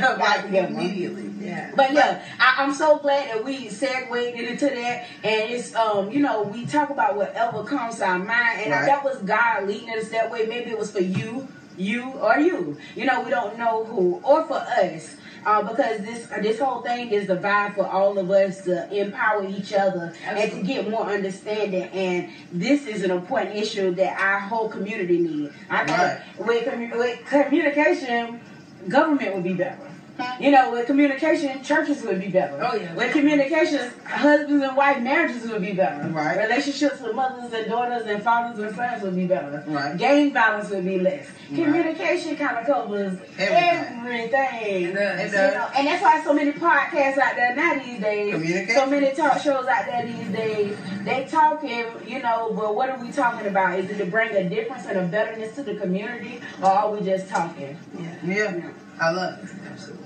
like her. immediately. Yeah. But yeah, I, I'm so glad that we segued into that, and it's um, you know, we talk about whatever comes to our mind, and Right. if that was God leading us that way, maybe it was for you, you or you. You know, we don't know who, or for us. Uh, because this this whole thing is the vibe for all of us to empower each other and to get more understanding. And this is an important issue that our whole community needs. I think Right. with, commu- with communication, government would be better. You know, with communication, churches would be better. Oh, yeah. With communications, husbands and wife marriages would be better. Right. Relationships with mothers and daughters and fathers and sons would be better. Right. Gang violence would be less. Right. Communication kind of covers Everything. everything. It does. It You know, and that's why so many podcasts out there now these days. So many talk shows out there these days. They talking, you know, but what are we talking about? Is it to bring a difference and a betterness to the community, or are we just talking? Yeah. Yeah. I love it.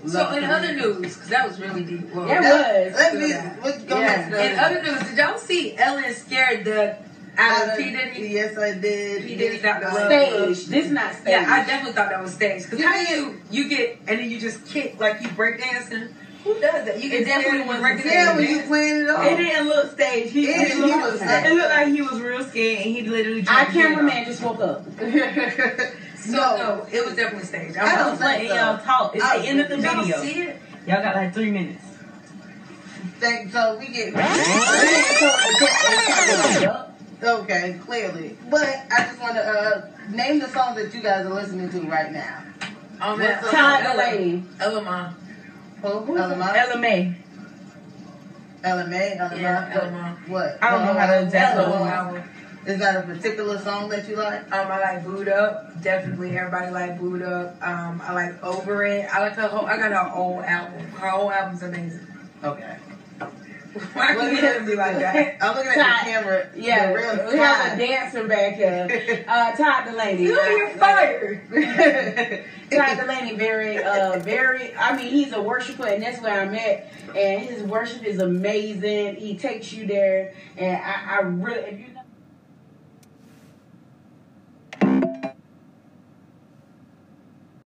So Love in it. other news, because that was really deep. Well, That That- was. Let me. Yeah. Let's go Yeah. back. in other news, did y'all see Ellen scared the out of P Diddy? Yes, I did. P. Diddy got the love. Stage. This is not stage. Yeah, I definitely thought that was stage. Because how did. you you get and then you just kick like you break dancing? Who does that? You It definitely scared when wasn't breaking Yeah, when you playing it off. It didn't look staged. He, it, he looked, was it looked like he was real scared and he literally Our tried cameraman just woke up. So no, it was definitely staged. I I don't was think letting so. y'all talk. It's I the end of the Did y'all video. see it? Y'all got like three minutes. Think so. We get. Okay, clearly. But I just want to uh, name the songs that you guys are listening to right now. Oh What's man, the- Time the Ella, lady. Ella Mai. Who? LMA? LMA. LMA? LMA? Yeah, LMA. What? I don't know how to exactly- Ella Ella. album. Is that a particular song that you like? Um, I like Boo'd Up. Definitely, everybody like Boo'd Up. Um, I like Over It. I like her whole. I got her whole album. Her whole album's amazing. Okay. Why Look you be like that? I'm looking at Todd. the camera. Yeah, the real we have a dancer back here. Uh, Todd Dulaney. You you're fired. Todd Dulaney, very, uh, very. I mean, he's a worshiper, and that's where I'm at. And his worship is amazing. He takes you there, and I, I really, if you